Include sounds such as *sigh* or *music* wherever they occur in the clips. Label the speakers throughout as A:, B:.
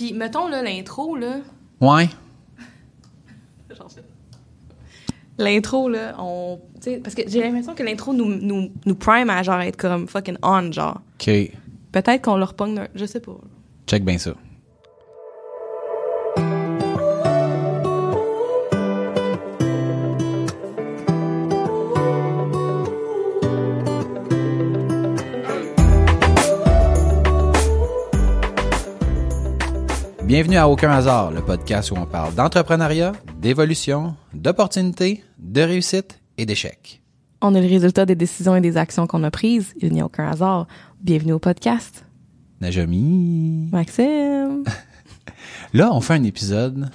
A: Puis, mettons, là, l'intro, là.
B: Ouais.
A: L'intro, là, on. parce que j'ai l'impression que l'intro nous, nous, nous prime à genre être comme fucking on, genre.
B: OK.
A: Peut-être qu'on leur pogne. d'un- Je sais pas.
B: Check bien ça. Bienvenue à Aucun hasard, le podcast où on parle d'entrepreneuriat, d'évolution, d'opportunités, de réussite et d'échecs.
A: On est le résultat des décisions et des actions qu'on a prises. Il n'y a aucun hasard. Bienvenue au podcast.
B: Najami.
A: Maxime. *laughs*
B: Là, on fait un épisode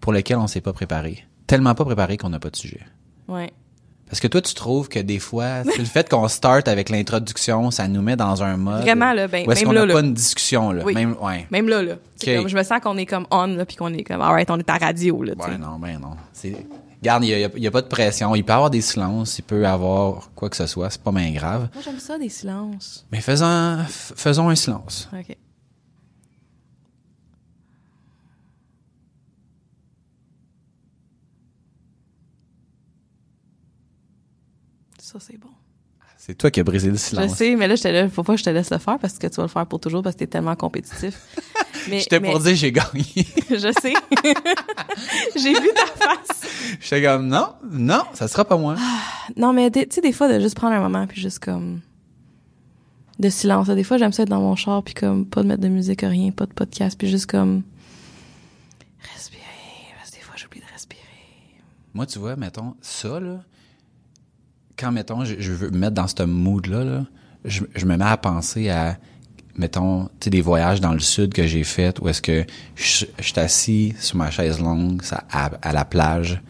B: pour lequel on s'est pas préparé. Tellement pas préparé qu'on n'a pas de sujet.
A: Ouais.
B: Parce que toi, tu trouves que des fois, le fait qu'on start avec l'introduction, ça nous met dans un mode.
A: Vraiment, là, ben,
B: Où est-ce
A: même
B: qu'on
A: là,
B: n'a
A: là.
B: pas une discussion, là.
A: Oui.
B: Même, ouais.
A: Même là, là. Comme, je me sens qu'on est comme on, là, puis qu'on est comme, alright, on est à radio, là.
B: Ouais, non, ben non. C'est, regarde, il y a, pas de pression. Il peut y avoir des silences, il peut avoir quoi que ce soit. C'est pas bien grave.
A: Moi, j'aime ça, des silences.
B: Mais faisons, faisons un silence.
A: OK. Ça, c'est bon.
B: C'est toi qui as brisé le
A: Je
B: silence.
A: sais, mais là, j'étais là, faut pas que je te laisse le faire parce que tu vas le faire pour toujours parce que t'es tellement compétitif. *laughs* Mais,
B: J'étais
A: mais-
B: pour dire j'ai gagné. *laughs*
A: Je sais. *laughs* J'ai vu ta face.
B: J'étais comme, non, non, ça sera pas moi.
A: Non, mais tu sais, des fois, de juste prendre un moment puis juste comme. de silence. Des fois, j'aime ça être dans mon char puis comme pas de mettre de musique, rien, pas de podcast puis juste comme. respirer. Parce que des fois, j'oublie de respirer.
B: Moi, tu vois, mettons, ça, là, quand, mettons, je, je veux me mettre dans ce mood-là, là, je, je me mets à penser à, mettons, tu sais, des voyages dans le sud que j'ai fait où est-ce que je, je suis assis sur ma chaise longue ça, à, à la plage,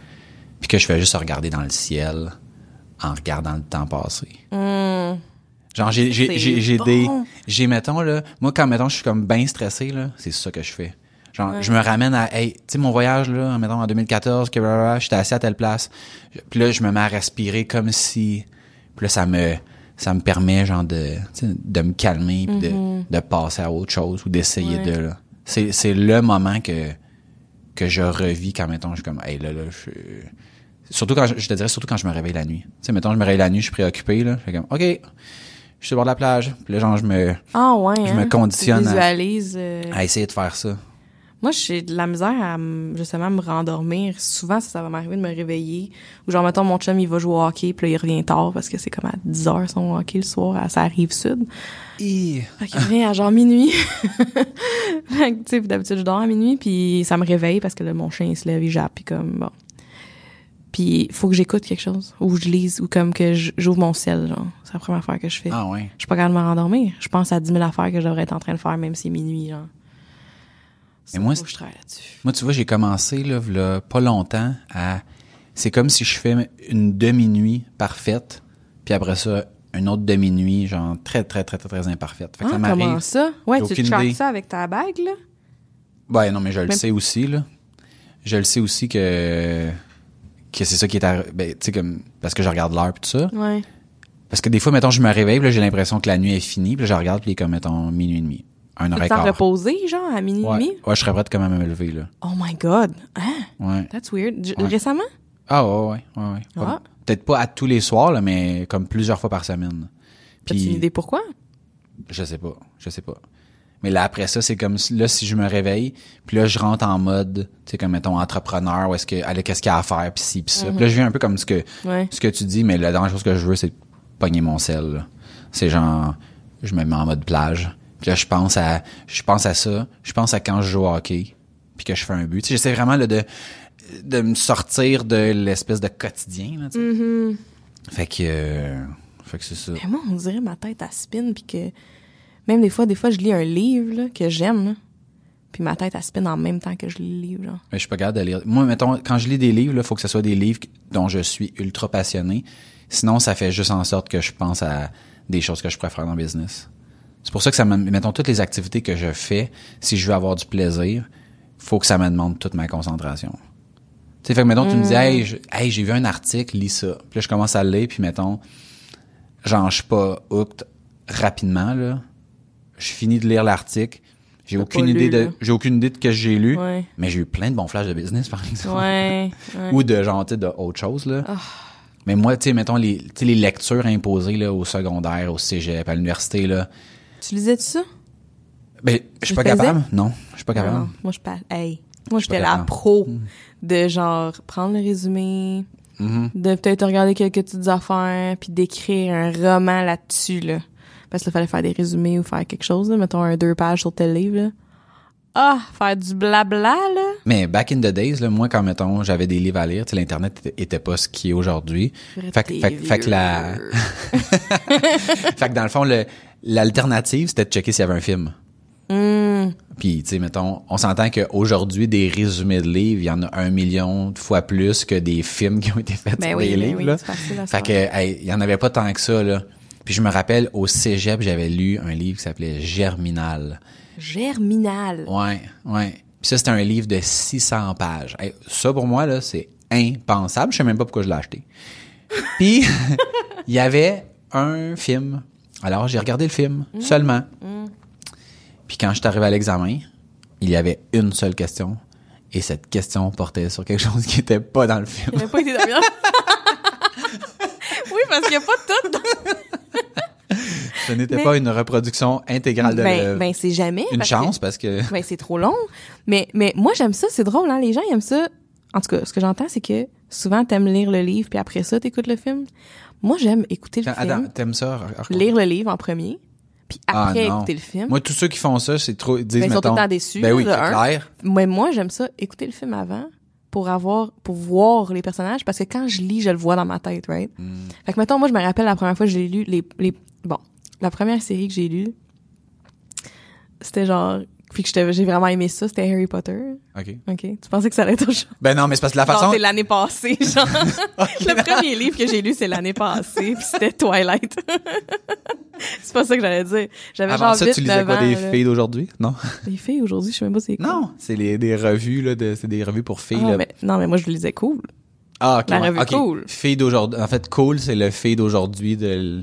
B: puis que je fais juste regarder dans le ciel en regardant le temps passer. Genre, j'ai, j'ai,
A: C'est
B: j'ai, j'ai
A: bon.
B: des, j'ai, mettons, là, moi, quand, mettons, je suis comme bien stressé, là, c'est ça que je fais. Genre, je me ramène à, hey, tu sais, mon voyage, là, mettons, en 2014, que, blablabla, j'étais assis à telle place. Puis là, je me mets à respirer comme si, puis là, ça me, ça me permet, genre, de, de me calmer, puis de, de passer à autre chose ou d'essayer
A: Mm-hmm. Ouais.
B: de, là. C'est, c'est le moment que, que je revis quand, mettons, je suis comme, hey, là, là, je Surtout quand, je, je te dirais, surtout quand je me réveille la nuit. Tu sais, mettons, je me réveille la nuit, je suis préoccupé, là. Je fais comme, OK, je suis sur le bord de la plage. Puis là, genre, je me,
A: Ah, ouais.
B: Je
A: hein?
B: me conditionne
A: Tu
B: à-
A: visualises. euh,
B: à essayer de faire ça.
A: Moi, j'ai de la misère à me- justement me rendormir. Souvent, ça, ça va m'arriver de me réveiller. Ou genre, mettons, mon chum, il va jouer au hockey, puis là, il revient tard parce que c'est comme à 10 heures son hockey le soir, à, ça arrive sud.
B: Et...
A: Fait qu'il revient à genre minuit. *laughs* fait que, tu sais, d'habitude, je dors à minuit, puis ça me réveille parce que là, mon chien, il se lève, il jappe, puis comme, bon. Puis, faut que j'écoute quelque chose, ou je lise, ou comme que j'ouvre mon ciel, genre. C'est la première affaire que je fais.
B: Ah ouais.
A: Je suis pas capable de me rendormir. Je pense à 10 000 affaires que je devrais être en train de faire, même si c'est minuit, genre.
B: Et moi,
A: faut
B: c'est-
A: que je travaille là-dessus.
B: Moi, tu vois, j'ai commencé, là, pas longtemps, à... C'est comme si je fais une demi-nuit parfaite, puis après ça, une autre demi-nuit, genre, très, très, très, très, très imparfaite. Fait que
A: Ah,
B: ça
A: comment ça? Ouais, tu
B: idée.
A: ça avec ta bague, là?
B: Ouais, non, mais je le sais aussi, là. Je le sais aussi que... que c'est ça qui est... arri- Ben, tu sais, comme... Parce que je regarde l'heure puis tout ça.
A: Ouais.
B: Parce que des fois, mettons, je me réveille, puis là, j'ai l'impression que la nuit est finie, puis là, je regarde, puis il est comme, mettons, minuit et demi. Un heure et quart.
A: reposer, genre, à minuit et demi?
B: ouais, je serais prête quand même à me lever, là.
A: Oh my God! Hein?
B: Ouais.
A: That's weird. J-
B: Ouais.
A: Récemment?
B: Ah, ouais, ouais, ouais, ouais.
A: Ah.
B: Peut-être pas à tous les soirs, là, mais comme plusieurs fois par semaine.
A: As-tu une idée pourquoi?
B: je sais pas, je sais pas. Mais là, après ça, c'est comme, si- là, si je me réveille, puis là, je rentre en mode, tu sais, comme, mettons, entrepreneur, où est-ce que, allez, qu'est-ce qu'il y a à faire, puis ci, puis ça. Puis là, je viens un peu comme ce que,
A: Ouais.
B: ce que tu dis, mais la dernière chose que je veux, c'est pogner mon sel. C'est genre, je me mets en mode plage. Puis là, je pense à, je pense à ça. Je pense à quand je joue au hockey, puis que je fais un but. Tu sais, j'essaie vraiment, là, de, de me sortir de l'espèce de quotidien, là, tu sais.
A: Mm-hmm.
B: Fait que, euh, fait que c'est ça.
A: Mais moi, on dirait ma tête à spin, puis que même des fois, des fois, je lis un livre là, que j'aime, puis ma tête à spin en même temps que je lis le livre. Genre.
B: Mais je suis pas capable de lire. Moi, mettons, quand je lis des livres, il faut que ce soit des livres dont je suis ultra passionné. Sinon, ça fait juste en sorte que je pense à des choses que je préfère dans le business. C'est pour ça que ça me, mettons, toutes les activités que je fais, si je veux avoir du plaisir, faut que ça me demande toute ma concentration. Tu sais, fait que, mettons, tu me dis, hey, je- hey, j'ai vu un article, lis ça. Puis là, je commence à le lire, puis mettons, genre, je suis pas hooked rapidement, là. Je finis de lire l'article, J'ai aucune idée
A: lu,
B: de, j'ai aucune idée de ce que j'ai lu,
A: Ouais.
B: mais j'ai eu plein de bons flashs de business, par exemple.
A: Ouais. ouais.
B: Ou de genre, tu sais, de autre chose, là.
A: Ah.
B: Mais moi, tu sais, mettons, les, tu sais, les lectures imposées, là, au secondaire, au cégep, à l'université, là.
A: Tu lisais-tu ça?
B: Ben, je suis pas
A: faisais?
B: capable. Non, je suis pas capable.
A: non. Moi, je pas. Hey. Moi, j'étais la pro de genre prendre le résumé,
B: Mhm.
A: de peut-être regarder quelques petites affaires, puis d'écrire un roman là-dessus, là. Parce qu'il fallait faire des résumés ou faire quelque chose, là. Mettons un deux pages sur tel livre, là. Ah, faire du blabla, là.
B: Mais back in the days, là, moi, quand, mettons, j'avais des livres à lire, tu sais, l'Internet était, était pas ce qui est aujourd'hui. Fait, que- fait, que- fait que la, *laughs* fait que dans le fond, l'alternative, c'était de checker s'il y avait un film.
A: Hum.
B: Puis, tu sais, mettons, on s'entend qu'aujourd'hui, des résumés de livres, il y en a un million de fois plus que des films qui ont été faits
A: Ben
B: sur
A: oui,
B: des
A: ben
B: livres,
A: oui,
B: là.
A: facile
B: Fait que, hey, il y en avait pas tant que ça, là. Puis je me rappelle, au cégep, j'avais lu un livre qui s'appelait Germinal.
A: Germinal.
B: Ouais, ouais. Puis ça, c'était un livre de 600 pages. Hey, ça, pour moi, là, c'est impensable. Je sais même pas pourquoi je l'ai acheté. Puis, *laughs* il y avait un film. Alors, j'ai regardé le film seulement. Puis quand je suis arrivé à l'examen, il y avait une seule question. Et cette question portait sur quelque chose qui était pas dans le film.
A: Il pas été dans le- *laughs* Oui, parce qu'il y a pas de tout. dans- *laughs*
B: Ce n'était
A: Mais-
B: pas une reproduction intégrale de
A: Ben,
B: l'œuvre.
A: ben c'est jamais.
B: Une
A: parce que-
B: chance, parce que... *laughs*
A: Ben, c'est trop long. Mais, mais moi, j'aime ça. C'est drôle, hein. Les gens, ils aiment ça. En tout cas, ce que j'entends, c'est que souvent, t'aimes lire le livre, puis après ça, t'écoutes le film. Moi, j'aime écouter le
B: Attends,
A: film,
B: t'aimes ça?
A: Lire le livre en premier, puis
B: Ah,
A: après écouter le film.
B: Moi, tous ceux qui font ça, c'est trop... Ils disent,
A: Ben, ils sont tout le
B: mettons-
A: temps déçus,
B: Ben oui, c'est clair.
A: Mais moi, j'aime ça, écouter le film avant pour avoir, pour voir les personnages, parce que quand je lis, je le vois dans ma tête, right?
B: Hmm.
A: Fait que, mettons, moi, je me rappelle la première fois que j'ai lu les, les, bon, la première série que j'ai lue, c'était genre, puis que j'ai vraiment aimé ça, c'était Harry Potter.
B: OK.
A: OK. Tu pensais que ça allait être autre?
B: Ben non, mais c'est parce que la façon...
A: c'est l'année passée, *laughs* genre. le premier livre que j'ai lu, c'est l'année passée, puis c'était Twilight. *laughs* c'est pas ça que j'allais dire. J'avais
B: Avant
A: genre
B: ça,
A: 8,
B: tu lisais
A: 9
B: quoi,
A: ans,
B: des
A: là.
B: filles d'aujourd'hui? Non?
A: Les filles, aujourd'hui, je sais même pas c'est quoi.
B: Non, c'est les, des revues, là, de, c'est des revues pour filles,
A: Ah,
B: là.
A: mais- non, mais moi, je lisais cool.
B: Ah, ok.
A: la
B: ouais,
A: revue. Cool.
B: Filles d'aujourd'hui. En fait, cool, c'est le fille d'aujourd'hui de,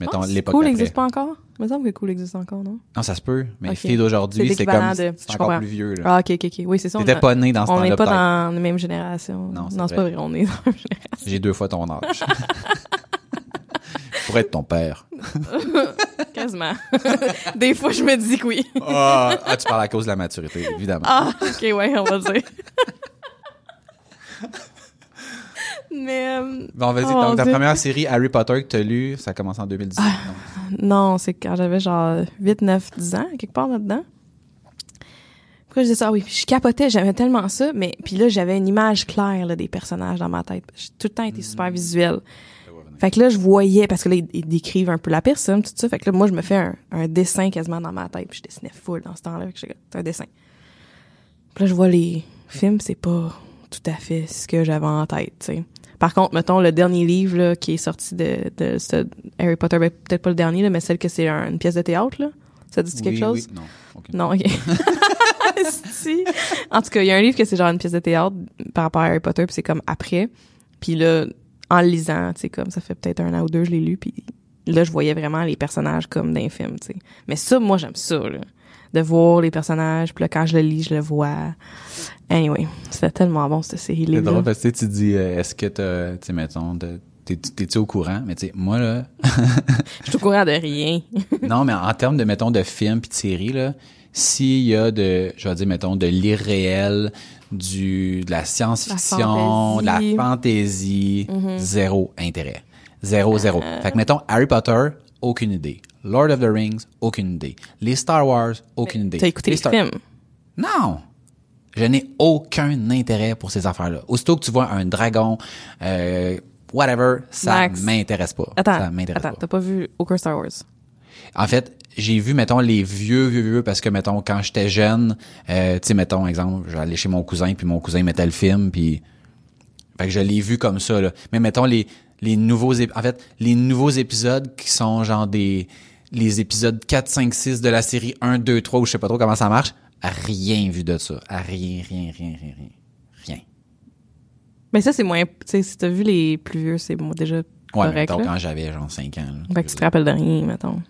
B: mettons,
A: Ah,
B: l'époque
A: Cool n'existe pas encore? Il me semble que Cool existe encore, non?
B: Non, ça se peut, mais
A: Ok.
B: filles d'aujourd'hui,
A: C'est
B: comme,
A: de-
B: c'est
A: je
B: encore
A: comprends.
B: plus vieux, là.
A: Ah, ok, ok, ok. Oui, c'est ça. on
B: T'étais pas né dans ce
A: On
B: temps-là,
A: n'est pas dans la même génération.
B: Non, c'est
A: pas
B: vrai.
A: on est dans la même génération.
B: J'ai deux fois ton âge. *laughs* Pour être ton père. *laughs*
A: Quasiment. *laughs* Des fois, je me dis que oui.
B: Ah, ah, tu parles à cause de la maturité, évidemment.
A: Ah, ok, ouais, on va le dire. Mais euh,
B: Bon, vas-y,
A: Oh,
B: donc ta première série Harry Potter que t'as lu, ça a commencé en 2017. non?
A: non, c'est quand j'avais genre 8, 9, 10 ans, quelque part là-dedans. Pourquoi je dis ça? Ah oui, puis je capotais, j'aimais tellement ça, mais puis là, j'avais une image claire là, des personnages dans ma tête. J'ai tout le temps été super visuel. Fait que là, je voyais, parce que là, ils, décrivent un peu la personne, tout ça. Fait que là, moi, je me fais un, un dessin quasiment dans ma tête. Puis je dessinais full dans ce temps-là. C'est un dessin. Puis là, je vois les films, c'est pas tout à fait ce que j'avais en tête, tu sais. Par contre, mettons, le dernier livre là, qui est sorti de, de ce Harry Potter, ben, peut-être pas le dernier, là, mais celle que c'est un- une pièce de théâtre, là. Ça dit quelque chose?
B: oui, non. ok.
A: Non, ok. *laughs* Si. En tout cas, il y a un livre que c'est genre une pièce de théâtre par rapport à Harry Potter, puis c'est comme après. Puis là, en le lisant, tu sais, comme ça fait peut-être un an ou deux, je l'ai lu, puis là, je voyais vraiment les personnages comme d'un film, tu sais. Mais ça, moi, j'aime ça, là. De voir les personnages, puis là, quand je le lis, je le vois. Anyway, c'était tellement bon, cette série
B: C'est drôle parce que tu dis, euh, est-ce que t'as, tu sais, mettons, t'es-tu au courant? Mais tu sais, moi, là, *laughs*
A: Je suis au courant de rien. *laughs*
B: non, mais en termes de, mettons, de films puis de séries, là, s'il y a de, je vais dire, mettons, de l'irréel, du, de la science-fiction, de la
A: fantaisie. Mm-hmm.
B: zéro intérêt. Zéro, zéro.
A: Euh.
B: Fait que, mettons, Harry Potter, aucune idée. Lord of the Rings, aucune idée. Les Star Wars, aucune idée.
A: T'as écouté les
B: Star-
A: films?
B: Non! Je n'ai aucun intérêt pour ces affaires-là. Aussitôt que tu vois un dragon, euh, whatever, ça m'intéresse pas.
A: Attends,
B: ça m'intéresse
A: attends, t'as pas vu aucun Star Wars?
B: En fait, j'ai vu, mettons, les vieux, vieux, vieux, parce que, mettons, quand j'étais jeune, euh, tu sais, mettons, exemple, j'allais chez mon cousin, puis mon cousin mettait le film, puis... Fait que je l'ai vu comme ça, là. Mais mettons, les, les nouveaux... En fait, les nouveaux épisodes qui sont genre des... Les épisodes 4, 5, 6 de la série 1, 2, 3, ou je sais pas trop comment ça marche, rien vu de ça. À rien, rien, rien, rien, rien. Rien.
A: Mais ça, c'est moins, tu sais, si t'as vu les plus vieux, c'est bon, déjà
B: Ouais,
A: correct,
B: mettons,
A: là.
B: quand j'avais genre 5 ans. là.
A: Fait que tu te rappelles de rien, mettons.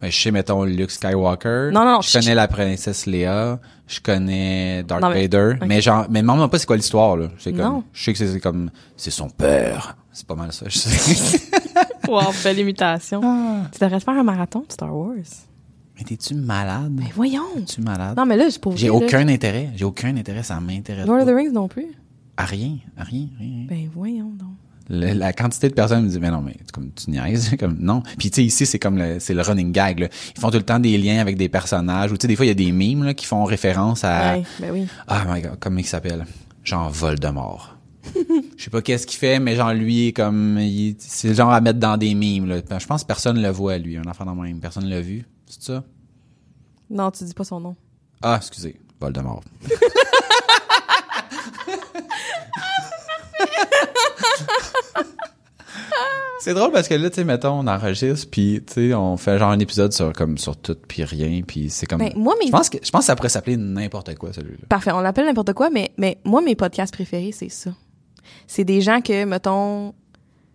B: Ben, je sais, mettons, Luke Skywalker.
A: Non, non,
B: Je
A: je-
B: connais la princesse Léa. Je connais Darth
A: Non, mais-
B: Vader. Mais genre, mais même pas c'est quoi l'histoire, là. C'est comme,
A: Non.
B: je sais que c'est c'est comme, c'est son père. C'est pas mal ça, je sais. *laughs*
A: Wow, belle imitation.
B: Ah.
A: Tu devrais te faire un marathon de Star Wars.
B: Mais t'es-tu malade?
A: Mais voyons.
B: T'es-tu malade?
A: Non, mais là, c'est pour
B: J'ai
A: là.
B: aucun intérêt. J'ai aucun intérêt. Ça m'intéresse
A: Lord of the Rings non plus?
B: À rien. À rien. rien.
A: Ben voyons donc.
B: Le- la quantité de personnes me disent mais non mais comme tu niaises *laughs* comme non puis tu sais ici c'est comme le c'est le running gag là. ils font tout le temps des liens avec des personnages ou tu sais des fois il y a des mimes là, qui font référence à
A: Ouais, ben oui.
B: ah my god comment il s'appelle? Genre Voldemort *laughs* je sais pas qu'est-ce qu'il fait mais genre lui comme il- c'est le genre à mettre dans des mimes là je pense que personne le voit lui un enfant dans même personne l'a vu c'est ça?
A: Non, tu dis pas son nom.
B: ah excusez Voldemort *laughs* C'est drôle parce que là, tu sais, mettons, on enregistre, puis tu sais, on fait genre un épisode sur comme sur tout puis rien, puis c'est comme.
A: Ben, moi, mes-
B: Je pense que je pense que ça pourrait s'appeler n'importe quoi celui-là.
A: Parfait, on l'appelle n'importe quoi, mais, mais moi, mes podcasts préférés, c'est ça. C'est des gens que, mettons,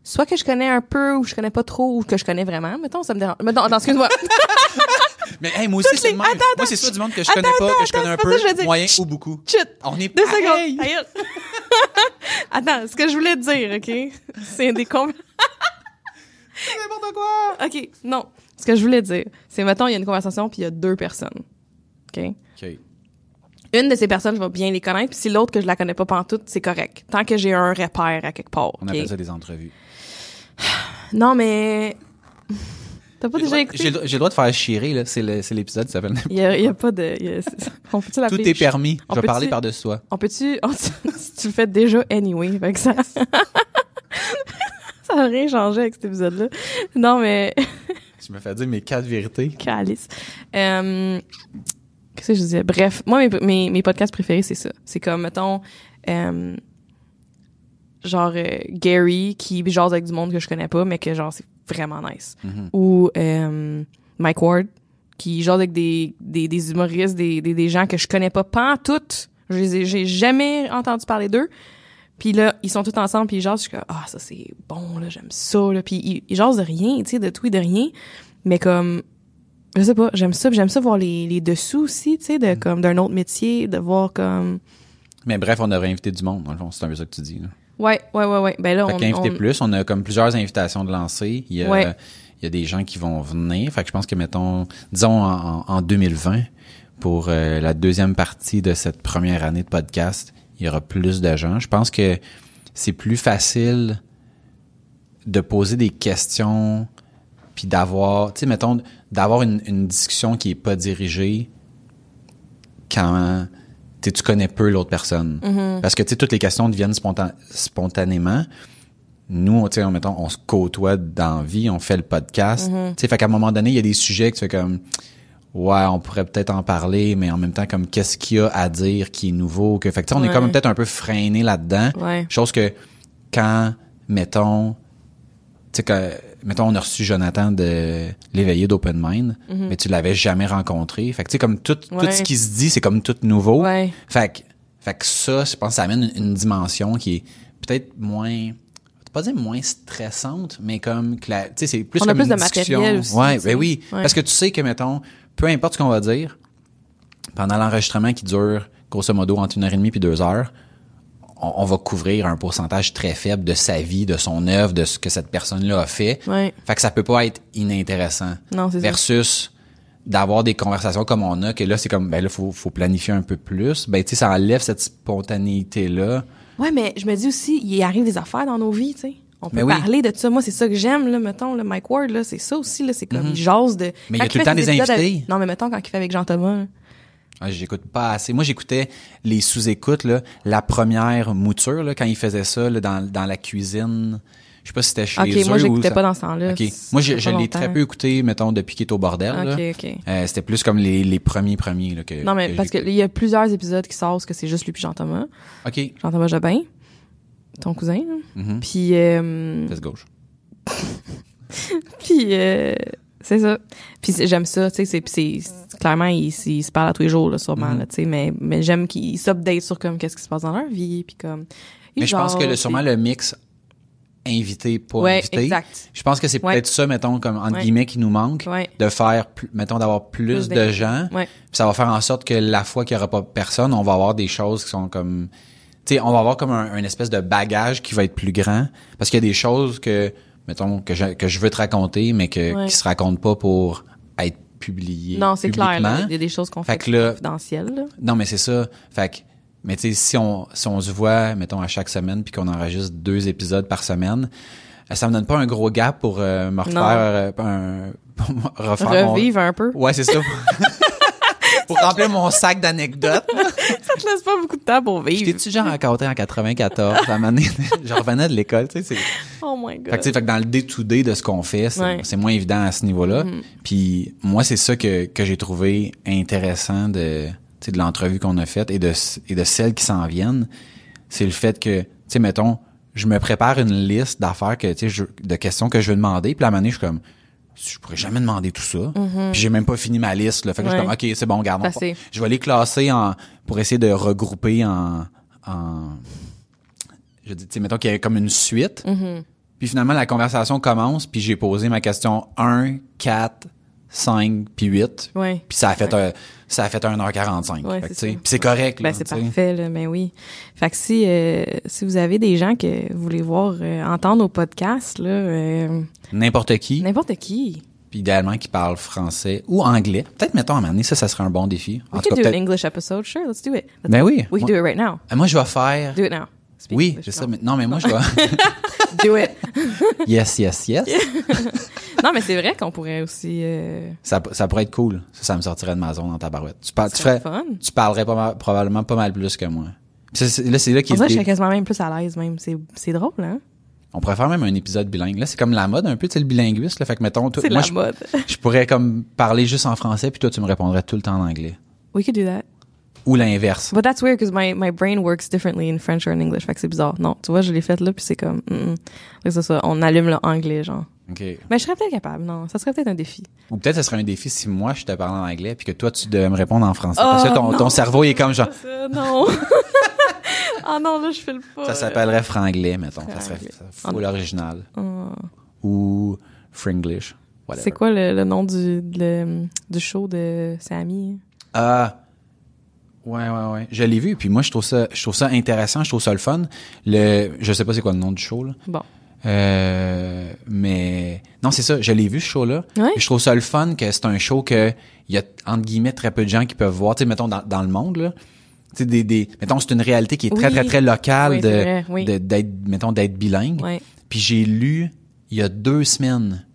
A: soit que je connais un peu ou je connais pas trop ou que je connais vraiment. Mettons, ça me dérange. Mettons, attends, excuse-moi. *laughs*
B: Mais hey, moi aussi c'est
A: les-
B: le même.
A: Attends,
B: moi c'est soit du monde que je
A: attends,
B: connais pas,
A: attends,
B: que je connais un peu, moyen
A: Chut.
B: ou beaucoup.
A: Chut!
B: On est
A: Deux
B: pareil.
A: secondes. *laughs* Attends, ce que je voulais te dire, OK? C'est des con... *laughs*
B: C'est n'importe quoi.
A: OK, non. Ce que je voulais dire, c'est, mettons, il y a une conversation puis il y a deux personnes. OK?
B: OK.
A: Une de ces personnes, je vais bien les connaître, puis si l'autre que je la connais pas pantoute, c'est correct. Tant que j'ai un repère à quelque part.
B: On
A: OK?
B: appelle ça des entrevues.
A: Non, mais... T'as pas
B: J'ai le
A: déjà
B: droit-
A: écouté?
B: J'ai le droit de faire chier là, c'est l'épisode qui s'appelle
A: Il y a, pas de... a- on peut-tu
B: Tout est permis.
A: On
B: Je vais parler par-dessus toi.
A: On peut-tu... *laughs* tu le fais déjà anyway, fait que ça... *laughs* ça n'a rien changé avec cet épisode-là. Non, mais... *laughs*
B: Je me fais dire mes quatre vérités.
A: Calice. Euh, Qu'est-ce que je disais? Bref, moi, mes, mes, mes podcasts préférés, c'est ça. C'est comme, mettons, euh, genre euh, Gary qui jase avec du monde que je connais pas, mais que genre, c'est vraiment nice.
B: Mhm.
A: Ou euh, Mike Ward qui jase avec des, des, des humoristes, des, des, des gens que je connais pas, pas en toutes. J'ai jamais entendu parler d'eux. Puis là, ils sont tous ensemble, puis ils jasent, je suis comme, ah, ça c'est bon, là, j'aime ça, là. Puis ils, ils jasent de rien, tu sais, de tout et de rien. Mais comme, je sais pas, j'aime ça, j'aime ça voir les, les dessous aussi, tu sais, de comme d'un autre métier, de voir comme,
B: Mais bref, on devrait inviter du monde, dans le fond, c'est un peu ça que tu dis. Là.
A: Ouais, ouais, ouais, ouais. Ben là,
B: Fait
A: on,
B: qu'inviter
A: on-
B: plus, on a comme plusieurs invitations de lancer. Il y a,
A: Ouais.
B: il y a des gens qui vont venir. Fait que je pense que, mettons, disons en 2020, pour euh, la deuxième partie de cette première année de podcast, il y aura plus de gens. Je pense que c'est plus facile de poser des questions puis d'avoir, tu sais, mettons, d'avoir une, une discussion qui est pas dirigée quand tu tu connais peu l'autre personne. Parce que, tu toutes les questions deviennent spontan- spontanément. Nous, tu sais, on, mettons, on se côtoie dans vie, on fait le podcast. Tu sais, fait qu'à un moment donné, il y a des sujets que tu fais comme, ouais, on pourrait peut-être en parler, mais en même temps, comme, qu'est-ce qu'il y a à dire qui est nouveau? Que, fait que, tu sais, on est
A: Ouais.
B: comme peut-être un peu freiné là-dedans.
A: Ouais.
B: Chose que, quand, mettons, tu sais, que, mettons, on a reçu Jonathan de l'éveillé d'Open Mind, mais tu l'avais jamais rencontré. Fait que, tu sais, comme tout, tout
A: Mhm.
B: Ce qui se dit, c'est comme tout nouveau.
A: Ouais.
B: Fait que, fait que ça, je pense que ça amène une, une dimension qui est peut-être moins, je vais pas dire moins stressante, mais comme, que la- tu sais, c'est plus
A: On a
B: comme
A: plus
B: une
A: de
B: discussion.
A: matériel aussi,
B: Ouais, ben oui.
A: Ouais.
B: Parce que tu sais que, mettons, peu importe ce qu'on va dire, pendant l'enregistrement qui dure, grosso modo, entre une heure et demie puis deux heures, on, on va couvrir un pourcentage très faible de sa vie, de son œuvre, de ce que cette personne-là a fait.
A: Ouais.
B: Fait que ça peut pas être inintéressant.
A: Non, c'est ça.
B: Versus d'avoir des conversations comme on a, que là, c'est comme, ben là, faut, faut planifier un peu plus. Ben, tu sais, ça enlève cette spontanéité-là.
A: Ouais, mais je me dis aussi, il arrive des affaires dans nos vies, tu sais. On peut
B: Mais oui.
A: parler de ça. Moi, c'est ça que j'aime, là, mettons, le Mike Ward, là, c'est ça aussi, là, c'est comme, il jase de...
B: Mais il y a tout le temps des invités.
A: Non, mais mettons, quand il fait avec Jean-Thomas.
B: Ouais, j'écoute pas assez. Moi, j'écoutais les sous-écoutes, là, la première mouture, là, quand ils faisaient ça, là, dans, dans la cuisine. Je sais pas si c'était chez eux
A: moi,
B: ou
A: j'écoutais
B: ça-
A: pas dans ce temps-là.
B: OK. Moi, je, je l'ai très peu écouté, mettons, depuis qu'il est au bordel, là.
A: Ok, ok.
B: Euh, c'était plus comme les, les premiers premiers, là, que
A: Non, mais
B: que
A: parce qu'il y a plusieurs épisodes qui sortent que c'est juste lui puis Jean-Thomas.
B: OK.
A: Jean-Thomas Jobin, ton cousin. là.
B: Mhm.
A: Puis, euh,
B: Fesse gauche. *laughs*
A: puis euh, c'est ça. Puis j'aime ça, tu sais, c'est, clairement ils, ils se parlent à tous les jours là, sûrement là, tu sais, mais mais j'aime qu'ils s'update sur comme qu'est-ce qui se passe dans leur vie, puis comme
B: Mais je pense que le, sûrement le mix invité, pas
A: Ouais,
B: invité.
A: exact.
B: Je pense que c'est
A: Ouais.
B: peut-être ça, mettons, comme entre
A: Ouais.
B: guillemets, qui nous manque,
A: Ouais.
B: de faire, mettons, d'avoir plus,
A: Plus
B: de gens.
A: Ouais.
B: Puis ça va faire en sorte que la fois qu'il y aura pas personne, on va avoir des choses qui sont comme, tu sais, on va avoir comme un, un espèce de bagage qui va être plus grand, parce qu'il y a des choses que, mettons, que je, que je veux te raconter, mais que
A: Ouais.
B: qui se racontent pas pour être publiées.
A: Non, c'est clair. là. Il y a des choses qu'on
B: Fait
A: fait,
B: que là-
A: confidentielles. là.
B: Non, mais c'est ça. Fait que, mais tu sais, si on, si on se voit, mettons, à chaque semaine, puis qu'on enregistre deux épisodes par semaine, euh, ça me donne pas un gros gap pour euh, me refaire euh, un, *laughs* pour me refaire mon-
A: Revivre un peu.
B: Ouais, c'est ça. *laughs* pour remplir mon sac d'anecdotes.
A: Ça te laisse pas beaucoup de temps pour vivre.
B: J'étais-tu genre rencontré en 94, à un moment donné, *laughs* je revenais de l'école, tu sais, c'est...
A: Oh my god.
B: Fait que, tu sais, fait que dans le day-to-day de ce qu'on fait, c'est
A: Ouais.
B: Moins évident à ce niveau-là. Puis moi, c'est ça que, que j'ai trouvé intéressant de, tu sais, de l'entrevue qu'on a faite et de, et de celles qui s'en viennent. C'est le fait que, tu sais, mettons, je me prépare une liste d'affaires que, tu sais, de questions que je veux demander. Puis à un moment donné, je suis comme, je pourrais jamais demander tout ça. Puis j'ai même pas fini ma liste. Là. Fait que je suis.
A: Ouais.
B: comme, OK, c'est bon, garde. Je vais les classer en, pour essayer de regrouper en, en, je dis, tu sais, mettons qu'il y a comme une suite.
A: Mm-hmm.
B: Puis finalement, la conversation commence, puis j'ai posé ma question 1, 4, 5, puis 8.
A: Ouais.
B: Puis ça a fait un, ça a fait 1h45.
A: Ouais, c'est
B: correct.
A: Ben, c'est parfait, là, ben oui. Fait que si, euh, si vous avez des gens que vous voulez voir euh, entendre au podcast, là, euh,
B: N'importe qui,
A: n'importe qui.
B: puis idéalement qui parle français ou anglais. Peut-être, mettons, à un moment donné, ça, ça serait un bon défi. En
A: We
B: tout
A: can
B: cas,
A: do an. English episode, sure, let's do it. Let's-
B: Ben oui.
A: We can
B: Moi,
A: do it right now.
B: moi, je vais faire.
A: Do it now. Speak
B: Oui, c'est ça. mais- non, mais moi, je vais. *laughs*
A: Do it. *laughs*
B: yes, yes, yes. *laughs*
A: non, mais c'est vrai qu'on pourrait aussi. Euh,
B: Ça, ça pourrait être cool. Ça, ça me sortirait de ma zone dans ta barouette. Tu, par- tu,
A: ce serait
B: ferais,
A: fun.
B: tu parlerais pas mal- probablement pas mal plus que moi. Puis ça, c'est- là, c'est là
A: On
B: qu'il
A: dirait que je serais quasiment même plus à l'aise, même. C'est, c'est drôle, hein?
B: On pourrait faire même un épisode bilingue. Là, c'est comme la mode un peu, tu sais, le bilinguisme. Là. Fait que, mettons, toi, moi,
A: la
B: je,
A: mode.
B: je pourrais comme parler juste en français, puis toi, tu me répondrais tout le temps en anglais.
A: We could do that.
B: Ou l'inverse.
A: But that's weird because my, my brain works differently in French or in English. Fait que c'est bizarre. Non, tu vois, je l'ai fait là, puis c'est comme. mm, mm. Que c'est ça. On allume l'anglais, genre.
B: OK.
A: Mais je serais peut-être capable, non. Ça serait peut-être un défi.
B: Ou peut-être ce serait un défi si moi, je te parlais en anglais, puis que toi, tu devais me répondre en français. Parce que
A: Oh,
B: ton, ton cerveau il est comme genre... *laughs*
A: Ça, non. *laughs* Ah non, là, je fais le pas.
B: Ça s'appellerait franglais, mettons. Ça serait
A: Franglais.
B: ça serait full original.
A: Oh.
B: Ou fringlish.
A: C'est quoi le, le nom du, le- du show de Sammy?
B: Ah. Ouais, ouais, ouais. Je l'ai vu, puis moi, je trouve ça, je trouve ça intéressant, je trouve ça le fun. Le, je sais pas c'est quoi le nom du show, là.
A: Bon.
B: Euh, mais non, c'est ça. Je l'ai vu ce show-là.
A: Ouais.
B: Je trouve ça le fun que c'est un show que il y a entre guillemets très peu de gens qui peuvent voir. Tu sais, mettons dans, dans le monde là. Tu sais, des, des, mettons c'est une réalité qui est très
A: Oui.
B: très très locale
A: Oui,
B: de,
A: oui.
B: de- d'être, mettons d'être bilingue. Puis j'ai lu il y a deux semaines.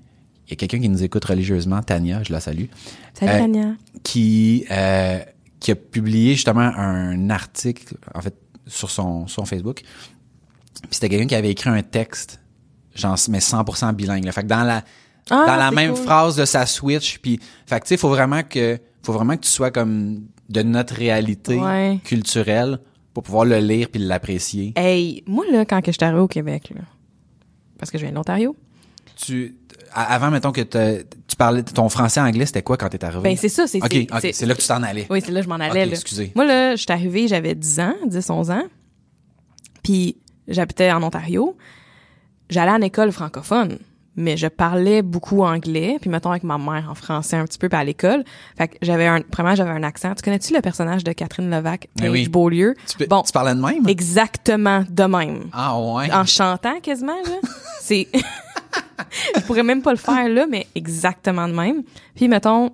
B: Il y a quelqu'un qui nous écoute religieusement, Tania, je la salue,
A: Salut,
B: Euh,
A: Tania.
B: qui euh, qui a publié justement un article en fait sur son Facebook. Puis c'était quelqu'un qui avait écrit un texte genre mais 100% bilingue. là. Fait que dans la
A: Ah,
B: dans la même
A: cool.
B: phrase de sa switch puis fait que tu sais faut vraiment que faut vraiment que tu sois comme de notre réalité
A: Ouais.
B: culturelle pour pouvoir le lire puis l'apprécier.
A: Hey, moi, là, quand que je suis arrivée au Québec, là, parce que je viens de l'Ontario,
B: Tu avant mettons que tu parlais ton français anglais c'était quoi quand t'es arrivé?
A: Ben c'est ça, c'est...
B: OK,
A: c'est-
B: OK, c'est là que tu t'en allais.
A: Oui, c'est là que je m'en allais. Là.
B: excusez.
A: Moi, là, je suis arrivée, j'avais 10 ans, 10, 11 ans. Puis, j'habitais en Ontario. J'allais en école francophone, mais je parlais beaucoup anglais, puis mettons avec ma mère en français un petit peu, puis à l'école. Fait que j'avais un... Premièrement, j'avais un accent. Tu connais-tu le personnage de Catherine Levac,
B: Ben
A: Paige
B: oui.
A: Beaulieu?
B: Tu,
A: Bon,
B: tu parlais de même?
A: exactement de même.
B: Ah ouais.
A: En chantant quasiment, là. *laughs* C'est... je pourrais même pas le faire là, mais exactement de même. Puis mettons,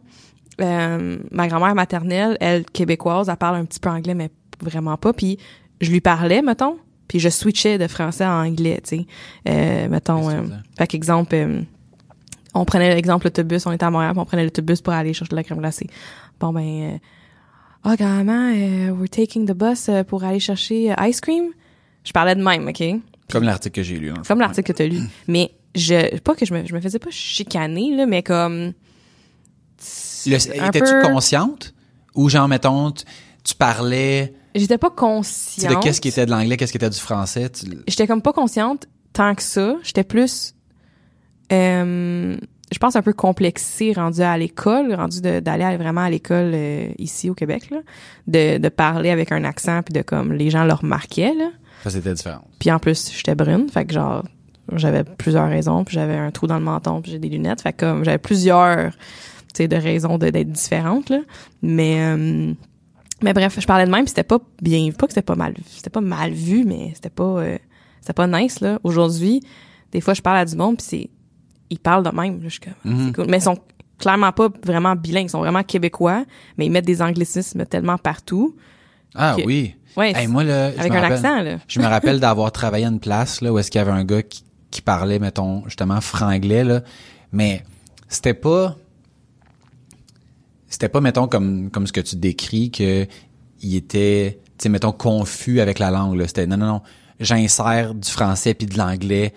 A: euh, ma grand-mère maternelle, elle québécoise, elle parle un petit peu anglais, mais vraiment pas. Puis je lui parlais, mettons, puis je switchais de français à anglais, tu sais. Euh, mettons, euh, fait qu'exemple, euh, on prenait l'exemple l'autobus, on était à Montréal, puis on prenait l'autobus pour aller chercher de la crème glacée. Bon ben, euh, oh grand-maman, we're taking the bus pour aller chercher ice cream? Je parlais de même, ok?
B: Comme l'article que j'ai lu.
A: Comme l'article que tu as lu. Mais je pas que je me je me faisais pas chicaner là, mais comme
B: Étais-tu
A: peu-
B: consciente? Ou genre, mettons, tu, tu parlais
A: j'étais pas consciente.
B: de qu'est-ce qui était de l'anglais, qu'est-ce qui était du français. tu-
A: J'étais comme pas consciente tant que ça, j'étais plus euh, je pense un peu complexée rendue à l'école, rendue d'aller vraiment à l'école euh, ici au Québec là, de, de parler avec un accent puis de comme les gens le remarquaient là.
B: Ça, c'était différent.
A: Puis en plus, j'étais brune, fait que genre j'avais plusieurs raisons, puis j'avais un trou dans le menton, puis j'ai des lunettes. Fait comme j'avais plusieurs, tu sais, de raisons d'être différentes, là. Mais, euh, mais bref, je parlais de même, puis c'était pas bien, pas que c'était pas mal, c'était pas mal vu, mais c'était pas, euh, c'était pas nice, là. Aujourd'hui, des fois, je parle à du monde, puis c'est, ils parlent de même, là, je comme,
B: Mhm.
A: cool. Mais ils sont clairement pas vraiment bilingues, ils sont vraiment québécois, mais ils mettent des anglicismes tellement partout.
B: Ah oui.
A: Ouais,
B: Hey, moi, là, je
A: avec
B: me
A: un
B: rappelle-
A: accent, là.
B: Je me rappelle *laughs* d'avoir travaillé à une place là où est-ce qu'il y avait un gars qui, qui parlait mettons justement franglais là, mais c'était pas c'était pas mettons comme comme ce que tu décris que il était tu sais mettons confus avec la langue là, c'était non non non, j'insère du français puis de l'anglais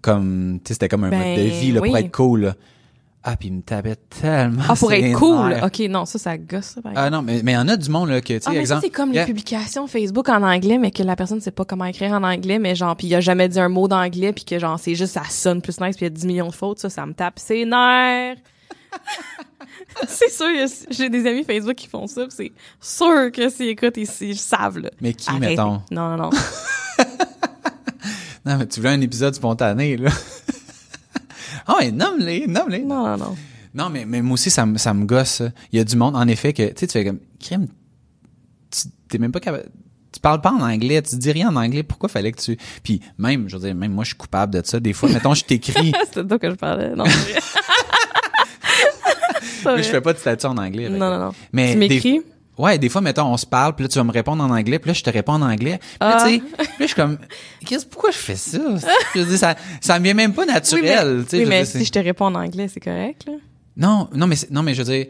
B: comme tu sais c'était comme un
A: Ben,
B: mode de vie là, pour
A: oui.
B: être cool. là. Ah puis il me tapait tellement
A: Ah, pour être cool. OK, non, ça, ça gosse, ça, par exemple.
B: Ah non, mais mais il y en a du monde là que tu sais
A: Ah,
B: exemple
A: c'est comme
B: yeah.
A: les publications Facebook en anglais, mais que la personne sait pas comment écrire en anglais, mais genre, puis il a jamais dit un mot d'anglais, puis que genre, c'est juste, ça sonne plus nice, puis il y a 10 millions de fautes, ça, ça me tape ses nerfs. *laughs* c'est sûr, j'ai des amis Facebook qui font ça, c'est sûr que s'ils écoutent, ils, ils savent, là.
B: Mais qui,
A: Arrêtez.
B: mettons?
A: Non, non, non. *laughs*
B: Non, mais tu voulais un épisode spontané, là. *laughs* Ah ouais, nomme-les, nomme-les.
A: non, non, non.
B: Non, mais, mais moi aussi, ça, me- ça me gosse. ça. Il y a du monde, en effet, que, tu sais, tu fais comme, crime, tu t'es même pas capable, tu parles pas en anglais, tu dis rien en anglais, pourquoi fallait que tu, puis même, je veux dire, même moi, je suis coupable de ça. Des fois, mettons, je t'écris, *laughs*
A: C'était toi que je parlais. Non, c'est vrai. *laughs* C'est
B: mais
A: vrai.
B: je fais pas de statut en anglais.
A: Non, non, non.
B: Mais
A: tu
B: des-
A: m'écris?
B: Ouais, des fois, mettons, on se parle, puis là, tu vas me répondre en anglais, puis là, je te réponds en anglais. Puis là,
A: Ah.
B: tu sais, puis là, je suis comme, qu'est-ce, pourquoi je fais ça? Je veux dire, ça, ça me vient même pas
A: Oui, mais,
B: naturel, tu sais.
A: oui, mais
B: dire, c'est-
A: si je te réponds en anglais, c'est correct, là?
B: Non, non, mais non, mais je veux dire,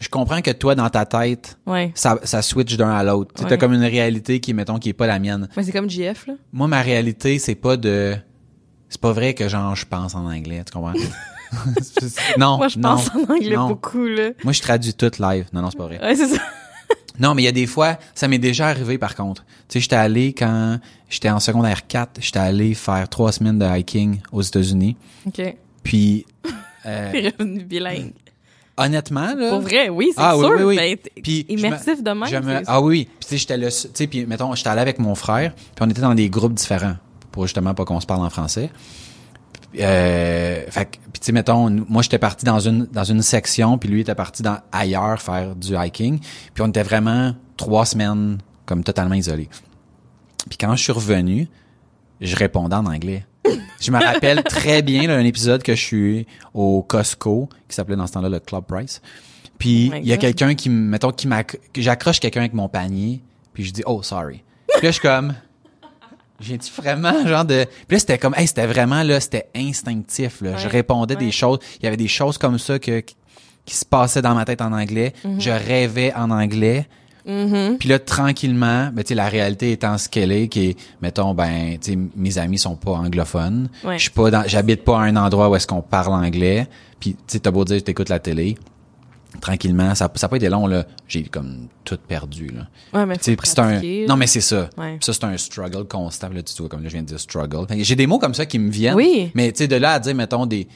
B: je comprends que toi, dans ta tête,
A: Ouais.
B: ça, ça switch d'un à l'autre. Tu
A: Ouais.
B: T'as comme une réalité qui, mettons, qui est pas la mienne.
A: Mais c'est comme JF, là.
B: Moi, ma réalité, c'est pas de, c'est pas vrai que genre je pense en anglais, tu comprends? *laughs* non,
A: Moi, je
B: non,
A: pense en anglais
B: non.
A: beaucoup, là.
B: Moi, je traduis tout live. Non, non, c'est pas vrai.
A: Ouais, c'est ça. *laughs*
B: Non, mais il y a des fois, ça m'est déjà arrivé par contre. Tu sais, j'étais allé quand j'étais en secondaire 4, j'étais allé faire trois semaines de hiking aux États-Unis.
A: OK.
B: Puis, *laughs* euh,
A: revenu bilingue.
B: honnêtement, là.
A: Pour vrai, oui, c'est
B: Ah, oui,
A: sûr.
B: oui, oui.
A: Ben, t-
B: Puis, je
A: immersif
B: me-
A: de même.
B: me- ah oui, puis tu sais j'étais là, tu sais puis mettons j'étais allé avec mon frère, puis on était dans des groupes différents pour justement pas qu'on se parle en français. Euh, fait puis tu sais mettons moi j'étais parti dans une dans une section puis lui était parti dans ailleurs faire du hiking, puis on était vraiment trois semaines comme totalement isolés. Puis quand je suis revenu, je répondais en anglais. Je me rappelle très bien là, un épisode que je suis au Costco qui s'appelait dans ce temps-là le Club Price. Puis
A: Oh
B: il y a quelqu'un qui me- mettons qui m'ac- que j'accroche quelqu'un avec mon panier, puis je dis oh sorry. Puis là je suis comme j'ai dit vraiment genre de puis là c'était comme hey c'était vraiment là c'était instinctif là, je répondais
A: Ouais.
B: des choses, il y avait des choses comme ça que qui se passaient dans ma tête en anglais,
A: Mm-hmm.
B: je rêvais en anglais.
A: Mhm.
B: Puis là, tranquillement, ben, tu sais, la réalité étant ce qu'elle est, qui est, mettons, ben, tu sais, mes amis sont pas anglophones.
A: Ouais.
B: Je suis pas dans, j'habite pas à un endroit où est-ce qu'on parle anglais. Puis, tu sais, t'as beau dire, t'écoutes la télé. Tranquillement, ça, ça a pas été long, là. J'ai comme tout perdu, là.
A: Ouais, mais
B: c'est un, non, mais c'est ça.
A: Ouais.
B: Ça, c'est un struggle constant, là, tu vois, comme là, je viens de dire struggle. J'ai des mots comme ça qui me viennent.
A: Oui.
B: Mais, tu sais, de là à dire, mettons, des,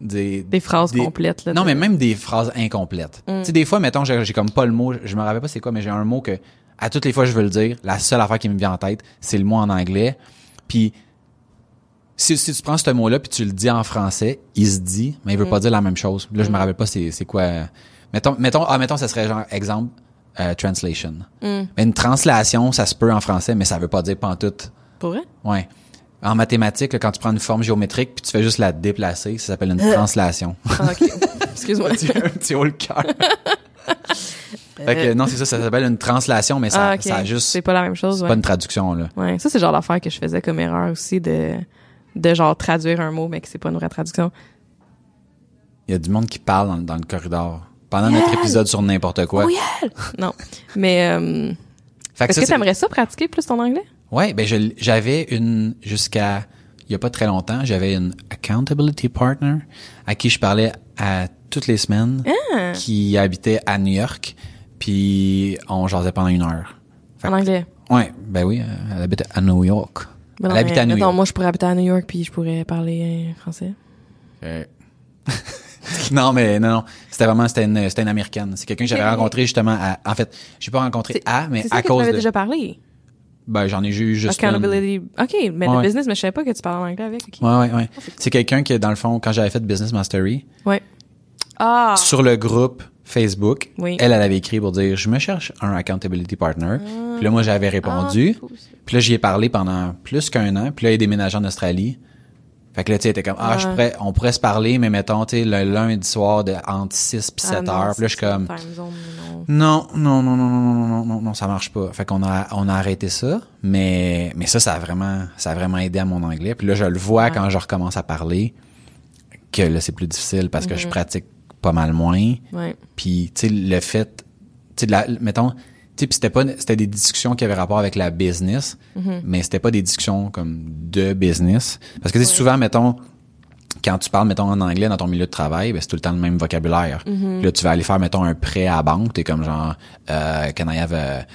B: des,
A: Des phrases
B: des-
A: complètes, là.
B: non, mais même des phrases incomplètes.
A: Mm.
B: Tu sais, des fois, mettons, j'ai j'ai comme pas le mot, je me rappelle pas c'est quoi, mais j'ai un mot que, à toutes les fois je veux le dire, la seule affaire qui me vient en tête, c'est le mot en anglais. Puis, si, si tu prends ce mot-là puis tu le dis en français, il se dit, mais il veut pas dire la même chose. Là, je me rappelle pas c'est quoi. euh, Mettons, mettons, ah, mettons, ça serait genre, exemple, euh, translation.
A: Mm.
B: Mais une translation, ça se peut en français, mais ça veut pas dire pantoute.
A: Pour vrai?
B: Ouais. En mathématiques, là, quand tu prends une forme géométrique puis tu fais juste la déplacer, ça s'appelle une translation.
A: Ah, OK. *laughs* Excuse-moi.
B: un petit, un petit haut le cœur. *laughs* fait que non, c'est ça, ça s'appelle une translation, mais ça,
A: ah,
B: ça a juste.
A: C'est pas la même chose,
B: C'est pas une traduction, là.
A: Ouais, ça c'est genre d'affaire que je faisais comme erreur aussi de de genre traduire un mot mais que c'est pas une vraie traduction.
B: Il y a du monde qui parle dans, dans le corridor. Pendant notre épisode sur n'importe quoi.
A: Oh yeah! non. Mais euh, est-ce que
B: c'est-
A: t'aimerais ça pratiquer plus ton anglais?
B: Ouais, ben j'avais une jusqu'à il y a pas très longtemps, j'avais une accountability partner à qui je parlais à toutes les semaines,
A: Ah!
B: qui habitait à New York, puis on jasait pendant une heure. Fait
A: En anglais?
B: Ouais, ben oui, euh, elle habite à New York. Elle
A: non,
B: habite à New
A: moi je pourrais habiter à New York puis je pourrais parler euh, français.
B: Euh, *laughs* non, mais non, non. C'était vraiment, c'était une, c'était une américaine. C'est quelqu'un que j'avais rencontré justement à, en fait, j'ai pas rencontré à, mais à
A: que tu
B: cause
A: m'avais
B: de,
A: déjà parlé.
B: Ben, j'en ai eu juste une.
A: Accountability. OK, mais
B: Ouais.
A: le business, mais je savais pas que tu parlais en anglais avec. OK.
B: Ouais, ouais, ouais. C'est quelqu'un qui, dans le fond, quand j'avais fait Business Mastery,
A: Ouais. Ah!
B: sur le groupe Facebook,
A: Oui.
B: elle, elle avait écrit pour dire, je me cherche un accountability partner. Puis là, moi, j'avais répondu.
A: Ah, cool.
B: Puis là, j'y ai parlé pendant plus qu'un an. Puis là, il a déménagé en Australie. Fait que là, tu sais, elle était comme, ah, je
A: Ouais.
B: pourrais, on pourrait se parler, mais mettons, tu sais, le lundi soir de entre 6 puis 7
A: Ah, non,
B: heures. Puis là, je suis comme,
A: zone, non.
B: non, non, non, non, non, non, non, non, ça marche pas. Fait qu'on a, on a arrêté ça. Mais, mais ça, ça a vraiment, ça a vraiment aidé à mon anglais. Puis là, je le vois quand je recommence à parler que là, c'est plus difficile parce que je pratique pas mal moins.
A: Ouais.
B: Puis, tu sais, le fait, tu sais, mettons, tu sais, puis c'était pas, c'était des discussions qui avaient rapport avec la business,
A: Mm-hmm.
B: mais c'était pas des discussions comme de business. Parce que, tu sais, souvent, mettons, quand tu parles, mettons, en anglais dans ton milieu de travail, ben, c'est tout le temps le même vocabulaire. Puis là, tu vas aller faire, mettons, un prêt à la banque, t'es comme genre, euh, can I have a,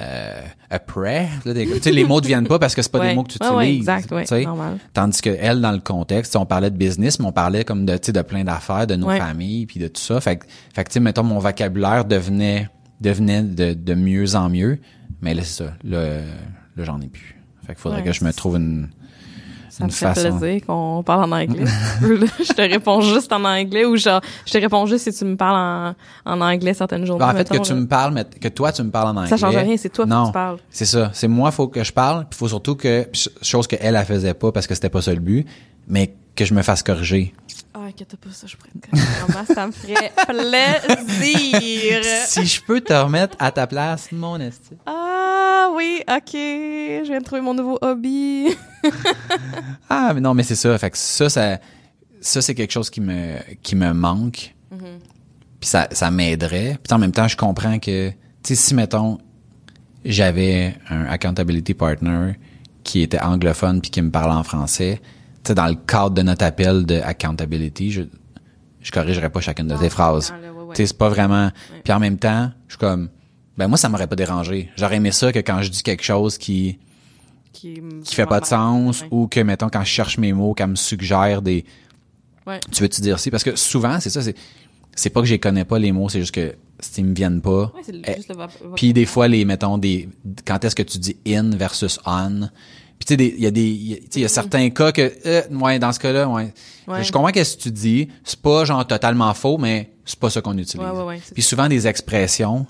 B: euh, a prêt? Là, sais, les mots ne viennent pas parce que c'est pas
A: Ouais.
B: des mots que tu
A: Ouais, ouais,
B: utilises.
A: exact, ouais, normal.
B: Tandis que elle, dans le contexte, on parlait de business, mais on parlait comme de, tu sais, de plein d'affaires, de nos
A: Ouais.
B: familles, puis de tout ça. Fait que, fait que, tu sais, mettons, mon vocabulaire devenait, devenait de, de mieux en mieux. Mais là, c'est ça. Là, là j'en ai plus. Fait qu'il faudrait
A: Ouais,
B: que je me trouve une,
A: Ça me fait
B: façon.
A: plaisir qu'on parle en anglais. je te réponds juste en anglais ou genre, je te réponds juste si tu me parles en, en anglais certaines journées.
B: Ben, en fait, que tu me parles, mais que toi, tu me parles en anglais.
A: Ça change rien, c'est toi
B: non,
A: que tu parles.
B: C'est ça. C'est moi, faut que je parle, puis faut surtout que, chose qu'elle, elle faisait pas parce que c'était pas ça le but, mais que je me fasse corriger.
A: Ah, inquiète pas, ça, je connaître. Vraiment, ça me ferait plaisir.
B: si je peux te remettre à ta place, mon esti.
A: Ah, oui, ok. Je viens de trouver mon nouveau hobby. *laughs*
B: Ah, mais non, mais c'est ça. Fait que ça, ça, ça c'est quelque chose qui me, qui me manque. Puis ça, ça m'aiderait. Puis en même temps, je comprends que, tu sais, si, mettons, j'avais un accountability partner qui était anglophone puis qui me parlait en français, sais, dans le cadre de notre appel de accountability, je, je corrigerais pas chacune de tes phrases.
A: ah, ouais, ouais.
B: Tu sais, c'est pas vraiment... Puis en même temps, je suis comme... Ben moi, ça m'aurait pas dérangé. J'aurais aimé ça que quand je dis quelque chose qui
A: Qui,
B: qui fait pas de sens
A: Ouais.
B: ou que mettons quand je cherche mes mots qu'elle me suggère des tu veux tu dire si parce que souvent c'est ça c'est c'est pas que je connais pas les mots c'est juste que s'ils me viennent pas
A: Ouais, c'est le-
B: eh, puis des fois les mettons des quand est-ce que tu dis in versus on puis tu sais il y a des il y a- tu sais il y a certains cas que euh, ouais dans ce cas-là ouais,
A: Ouais.
B: je comprends qu'est-ce que tu dis. C'est pas genre totalement faux mais c'est pas ça qu'on utilise.
A: Ouais, ouais, ouais, c'est
B: puis souvent des expressions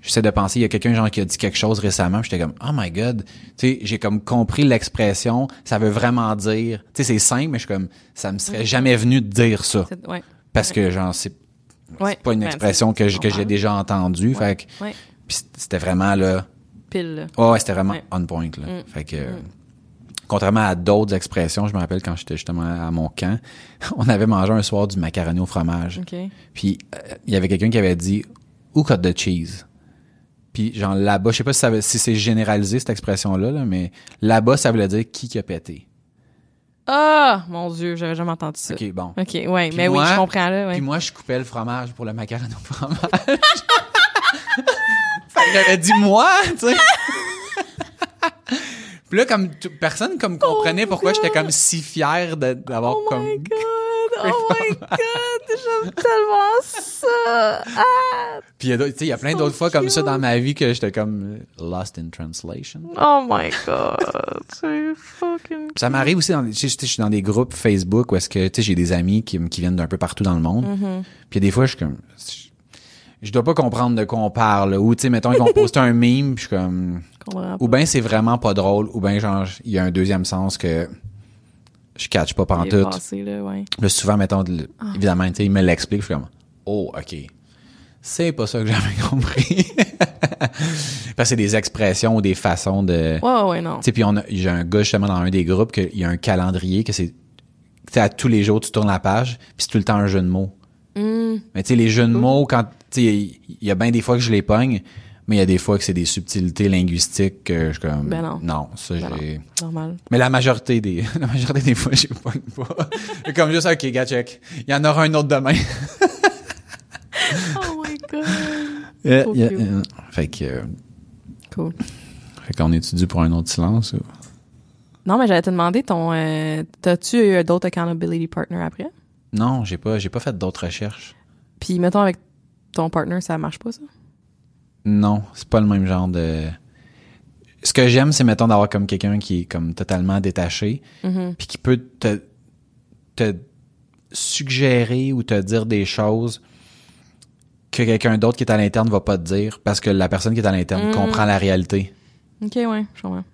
B: j'essaie de penser, il y a quelqu'un genre qui a dit quelque chose récemment, j'étais comme oh my god, tu sais, j'ai comme compris l'expression, ça veut vraiment dire, tu sais c'est simple mais je suis comme ça me serait jamais venu de dire ça. Parce que genre c'est pas une
A: Ben,
B: expression que j'ai déjà entendue, fait que c'était vraiment là
A: Pile. là.
B: oh, ouais, c'était vraiment
A: Ouais.
B: on point là. Fait que euh, contrairement à d'autres expressions, je me rappelle quand j'étais justement à mon camp, *laughs* on avait mangé un soir du macaroni au fromage. Puis euh, il y avait quelqu'un qui avait dit ou cut de cheese. Puis genre là-bas, je sais pas si, ça veut- si c'est généralisé cette expression-là, là, mais là-bas, ça voulait dire qui qui a pété.
A: Ah, mon Dieu, j'avais jamais entendu ça.
B: OK, bon.
A: OK, ouais,
B: Puis
A: mais
B: moi-
A: oui, je comprends là, ouais.
B: Puis moi, je coupais le fromage pour le macaroni au fromage. fait que j'avais dit moi, tu sais. Puis là, comme tout- personne comme comprenait pourquoi j'étais comme si fier de- d'avoir
A: Oh
B: comme
A: my god! *laughs* Oh my god! J'aime tellement ça! Ah!
B: Puis il y a d'autres- tu sais, il y a plein
A: So
B: d'autres fois comme ça
A: cute.
B: dans ma vie que j'étais comme euh, lost in translation.
A: Oh my god! *laughs* C'est fucking...
B: Ça m'arrive aussi dans des, tu sais, je suis dans des groupes Facebook où est-ce que tu sais j'ai des amis qui, qui viennent d'un peu partout dans le monde.
A: Mm-hmm.
B: Puis des fois je suis comme je, je dois pas comprendre de quoi on parle ou tu sais mettons ils vont poster un meme puis je suis comme
A: comprends pas.
B: ou bien c'est vraiment pas drôle ou bien genre il y a un deuxième sens que je catch pas tout.
A: passé, là, ouais.
B: Là souvent mettons
A: Ah.
B: évidemment tu sais il me l'explique je suis comme oh OK. C'est pas ça que j'avais *laughs* compris. Parce que c'est des expressions ou des façons de
A: Ouais, ouais, non.
B: tu sais, puis on a, j'ai un gars justement dans un des groupes qu'il y a un calendrier que c'est, tu sais, à tous les jours tu tournes la page, puis c'est tout le temps un jeu de mots.
A: Hmm.
B: Mais tu sais, les jeux de mots, quand, tu sais, il il y a bien des fois que je les pogne, mais il y a des fois que c'est des subtilités linguistiques que je suis comme,
A: Ben non.
B: ça
A: Ben
B: j'ai,
A: Normal.
B: mais la majorité des, *laughs* la majorité des fois, je pogne pas. C'est comme juste, ok, gars, check. Il y en aura un autre demain.
A: Oh my god! *laughs*
B: Fait que, euh,
A: Cool.
B: fait qu'on étudie pour un autre silence. ou?
A: Non, mais j'allais te demander, ton, euh, t'as-tu eu d'autres accountability partners après?
B: Non, j'ai pas, j'ai pas fait d'autres recherches.
A: Puis, mettons, avec ton partner, ça marche pas, ça?
B: Non, c'est pas le même genre de. ce que j'aime, c'est mettons d'avoir comme quelqu'un qui est comme totalement détaché,
A: Mm-hmm.
B: puis qui peut te te suggérer ou te dire des choses que quelqu'un d'autre qui est à l'interne va pas te dire parce que la personne qui est à l'interne
A: Mm.
B: comprend la réalité.
A: OK, ouais, je comprends.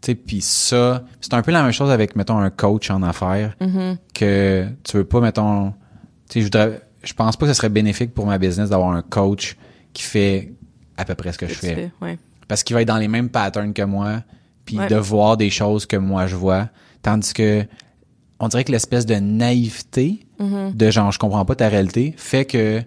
B: Tu sais, puis ça, c'est un peu la même chose avec mettons un coach en affaires
A: Mm-hmm.
B: que tu veux pas mettons tu sais je voudrais je pense pas que ce serait bénéfique pour ma business d'avoir un coach qui fait à peu près ce que je fais
A: fais, ouais.
B: parce qu'il va être dans les mêmes patterns que moi puis
A: Ouais.
B: de voir des choses que moi je vois tandis que on dirait que l'espèce de naïveté
A: Mm-hmm.
B: de genre je comprends pas ta réalité fait que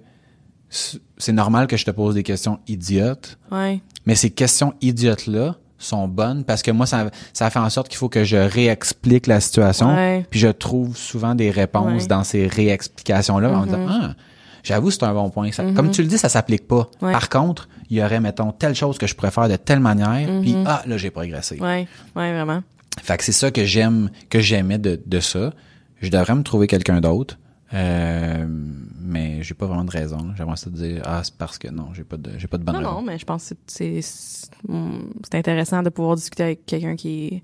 B: c'est normal que je te pose des questions idiotes
A: Ouais.
B: mais ces questions idiotes là sont bonnes parce que moi ça ça fait en sorte qu'il faut que je réexplique la situation
A: Ouais.
B: puis je trouve souvent des réponses
A: Ouais. Mm-hmm.
B: dans ces réexplications là en disant ah j'avoue c'est un bon point Ça- comme tu le dis ça s'applique pas
A: Ouais.
B: par contre il y aurait mettons telle chose que je pourrais faire de telle manière puis ah là j'ai progressé
A: Mm-hmm. Ouais. Ouais, vraiment.
B: fait que c'est ça que j'aime, que j'aimais de, de ça. Je devrais me trouver quelqu'un d'autre. Euh, mais j'ai pas vraiment de raison. J'aimerais ça te dire ah c'est parce que non, j'ai pas de j'ai pas de bonne
A: Non,
B: raison.
A: non, mais je pense que c'est c'est intéressant de pouvoir discuter avec quelqu'un qui est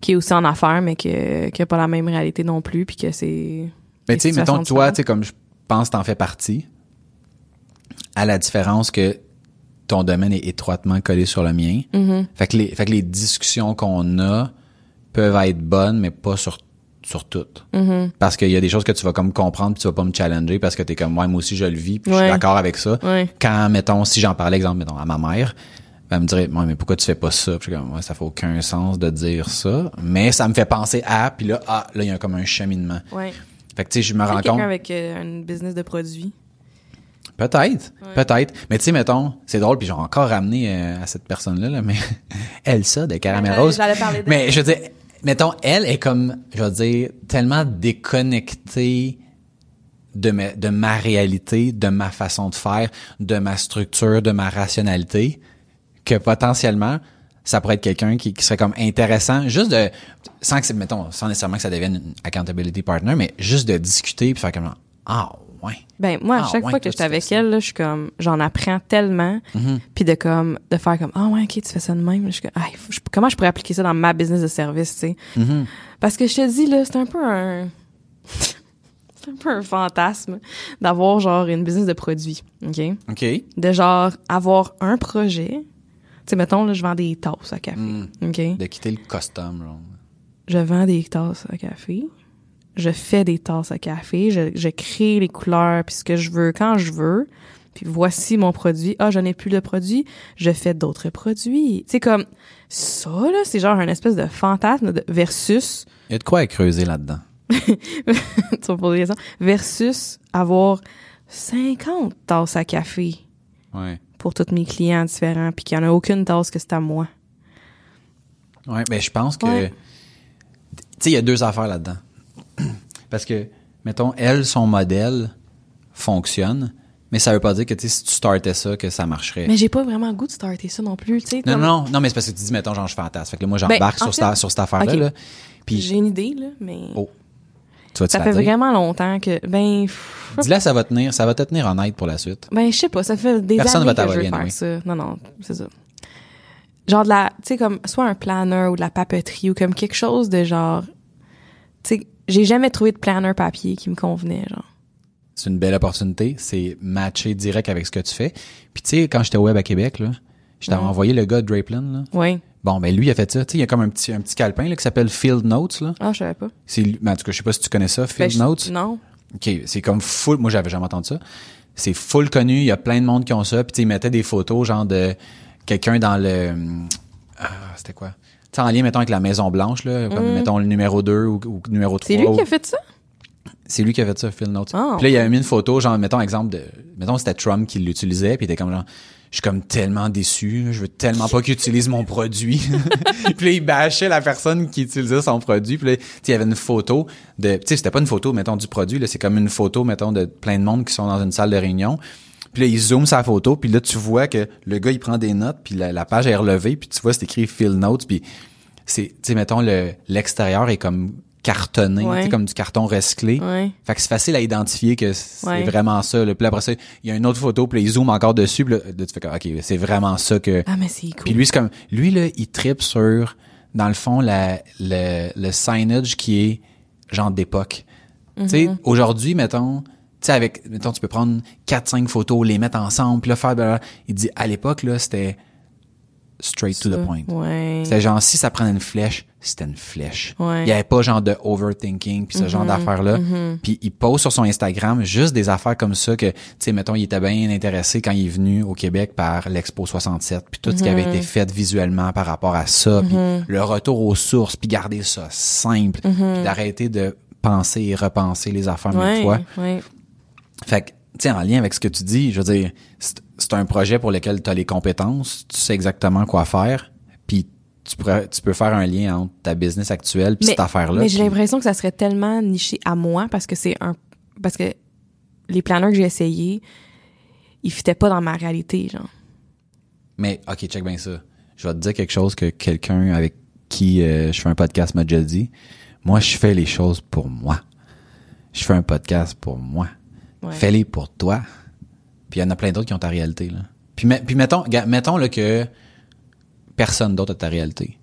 A: qui est aussi en affaires, mais que qui a pas la même réalité non plus, puis que c'est.
B: mais tu sais, mettons toi, tu sais comme je pense que t'en fais partie, à la différence que ton domaine est étroitement collé sur le mien.
A: Mm-hmm.
B: Fait que les fait que les discussions qu'on a peuvent être bonnes, mais pas sur sur toutes.
A: Mm-hmm.
B: Parce qu'il y a des choses que tu vas comme comprendre puis tu vas pas me challenger parce que t'es comme ouais, moi aussi je le vis puis je suis d'accord avec ça.
A: Ouais.
B: Quand mettons si j'en parlais exemple mettons à ma mère, elle me dirait ouais, mais pourquoi tu fais pas ça? Puis je suis comme ouais, ça fait aucun sens de dire ça, mais ça me fait penser à puis là ah là il y a comme un cheminement.
A: Ouais.
B: Fait que tu sais je me rends compte
A: avec euh, une business de produits.
B: peut-être, peut-être, mais tu sais mettons, c'est drôle puis j'ai encore ramené euh, à cette personne là, mais *laughs* Elsa de Caramel
A: Ouais,
B: Rose.
A: j'allais parler d'elle.
B: Mais je veux dire mettons elle est comme je veux dire tellement déconnectée de ma, de ma réalité, de ma façon de faire, de ma structure, de ma rationalité, que potentiellement, ça pourrait être quelqu'un qui, qui serait comme intéressant, juste de, sans que c'est, mettons, sans nécessairement que ça devienne une accountability partner, mais juste de discuter puis faire comme, ah, ouais.
A: Ben moi, à
B: Ah,
A: chaque
B: ouais,
A: fois que j'étais avec elle, là, je suis comme, j'en apprends tellement, puis de comme, de faire comme, ah ouais, ok, tu fais ça de même. Je suis comme, ah, faut- je- comment je pourrais appliquer ça dans ma business de service, tu sais? Parce que je te dis là, c'est un peu un, *laughs* c'est un peu un fantasme d'avoir genre une business de produits, ok?
B: OK.
A: De genre avoir un projet. Sais, mettons là, je vends des tasses à café,
B: Mm.
A: ok?
B: De quitter le custom, genre.
A: je vends des tasses à café. Je fais des tasses à café. Je, je crée les couleurs puis ce que je veux quand je veux. Puis voici mon produit. Ah, je n'ai plus de produit. Je fais d'autres produits. C'est comme ça là, c'est genre un espèce de fantasme de, versus
B: Il y a de quoi à creuser là-dedans. *laughs*
A: tu vas me poser des questions, versus avoir 50 tasses à café
B: Ouais.
A: Pour tous mes clients différents puis qu'il n'y en a aucune tasse que c'est à moi.
B: Ouais, ben je pense que
A: Ouais.
B: tu sais il y a deux affaires là-dedans. *clears throat* Parce que mettons elle son modèle fonctionne, mais ça veut pas dire que tu sais si tu startais ça que ça marcherait.
A: Mais j'ai pas vraiment le goût de starter ça non plus, tu sais.
B: non
A: comme-
B: non, non mais c'est parce que tu dis mettons genre je fantasme. Fait que là, moi j'embarque
A: Ben, en
B: sur,
A: fait-
B: cette- sur cette affaire là,
A: Ok.
B: là. Puis
A: J'ai une idée là, mais
B: oh. Tu vas te
A: Ça fait vraiment longtemps que ben
B: Dis-là ça va tenir, ça va te tenir honnête pour la suite.
A: ben je sais pas, ça fait des
B: Personne
A: années
B: va
A: que je veux faire ça. Non non, c'est ça. Genre de la tu sais comme soit un planner ou de la papeterie ou comme quelque chose de genre tu sais j'ai jamais trouvé de planner papier qui me convenait genre.
B: C'est une belle opportunité, c'est matcher direct avec ce que tu fais. Puis tu sais quand j'étais au web à Québec là, je t'avais envoyé le gars de Drapeland là.
A: Ouais.
B: Bon ben lui il a fait ça, tu sais il y a comme un petit un petit calepin là qui s'appelle Field Notes là.
A: Ah, je savais pas.
B: C'est ben, en tout cas, je sais pas si tu connais ça,
A: Ben,
B: Field
A: je-
B: Notes.
A: Non.
B: OK, c'est comme full moi j'avais jamais entendu ça. C'est full connu, il y a plein de monde qui ont ça, puis tu sais, ils mettaient des photos genre de quelqu'un dans le hum, ah, c'était quoi? Tu en lien mettons avec la Maison Blanche là, comme mettons le numéro 2 ou, ou numéro 3.
A: Mm. C'est lui qui a fait ça?
B: C'est lui qui a fait ça, Phil Notes.
A: Ah,
B: puis là, il avait mis une photo, genre, mettons, exemple de, mettons, c'était Trump qui l'utilisait, puis il était comme genre, je suis comme tellement déçu, je veux tellement pas qu'il utilise mon produit. *laughs* puis là, il bâchait la personne qui utilisait son produit, puis là, il y avait une photo de, tu sais, c'était pas une photo, mettons, du produit, là, c'est comme une photo, mettons, de plein de monde qui sont dans une salle de réunion. Puis là, il zoome sa photo, puis là, tu vois que le gars, il prend des notes, puis la, la page est relevée, puis tu vois, c'est écrit Phil Notes, puis c'est, tu sais, mettons, le, l'extérieur est comme cartonné,
A: Ouais.
B: tu sais, comme du carton recyclé.
A: Ouais.
B: Fait que c'est facile à identifier que c'est
A: Ouais.
B: vraiment ça. Là. Puis après ça, il y a une autre photo, puis là, il zoome encore dessus, puis là, là, tu fais comme, OK, c'est vraiment ça que...
A: Ah, mais c'est cool.
B: Puis lui, c'est comme... Lui, là, il tripe sur, dans le fond, la, le, le signage qui est genre d'époque. Tu sais,
A: Mhm.
B: aujourd'hui, mettons... Tu sais, avec... Mettons, tu peux prendre quatre, cinq photos, les mettre ensemble, puis là, faire... blablabla. Il dit, à l'époque, là, c'était straight to the point.
A: Ouais.
B: C'était genre, si ça prenait une flèche, c'était une flèche.
A: Ouais.
B: Il y avait pas genre de overthinking puis ce genre d'affaires-là. Puis il pose sur son Instagram juste des affaires comme ça que, tu sais, mettons, il était bien intéressé quand il est venu au Québec par l'Expo 67 puis tout ce qui avait été fait visuellement par rapport à ça puis le retour aux sources puis garder ça simple puis d'arrêter de penser et repenser les affaires mille
A: Ouais.
B: fois.
A: Ouais.
B: Fait que, sais, en lien avec ce que tu dis, je veux dire, c'est un projet pour lequel tu as les compétences, tu sais exactement quoi faire, puis tu, pourrais, tu peux faire un lien entre ta business actuelle puis cette affaire-là.
A: Mais j'ai l'impression que ça serait tellement niché à moi parce que c'est un parce que les planeurs que j'ai essayés, ils fitaient pas dans ma réalité, genre.
B: Mais, OK, check bien ça. Je vais te dire quelque chose que quelqu'un avec qui euh, je fais un podcast m'a déjà dit. Moi, je fais les choses pour moi. Je fais un podcast pour moi.
A: Ouais.
B: Fais-les pour toi. Puis il y en a plein d'autres qui ont ta réalité, là. Puis, met- puis mettons, mettons là, que personne d'autre a ta réalité.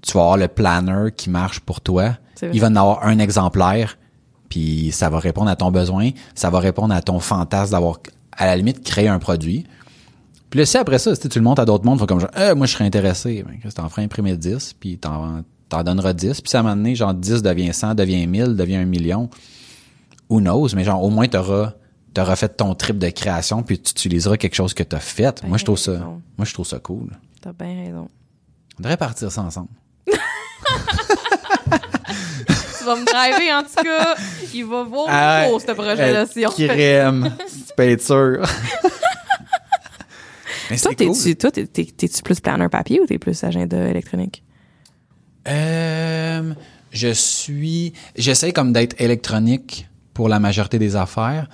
B: Tu vas avoir le planner qui marche pour toi. Il va en avoir un exemplaire, puis ça va répondre à ton besoin, ça va répondre à ton fantasme d'avoir, à la limite, créé un produit. Puis là, si après ça, si tu le montres à d'autres mondes, faut comme genre, Euh, moi, je serais intéressé. Ben, t'en feras imprimer 10, puis t'en, t'en donneras 10. Puis ça m'a donné, genre, 10 devient 100, devient 1000, devient un million. Who knows? Mais genre, au moins, t'auras, t'auras fait ton trip de création, puis tu utiliseras quelque chose que t'as fait.
A: Ben,
B: moi, je trouve ça,
A: raison.
B: moi, je trouve ça cool.
A: T'as bien raison.
B: On devrait partir ça ensemble.
A: tu vas me driver, en tout cas. Il va voir
B: Ah,
A: pour ce projet-là, si on fait.
B: crème. être sûr. *laughs* Mais
A: Toi, t'es-tu,
B: cool.
A: toi, t'es- t'es- t'es-tu plus planeur papier ou t'es plus agenda électronique?
B: Euh, je suis, j'essaie comme d'être électronique pour la majorité des affaires,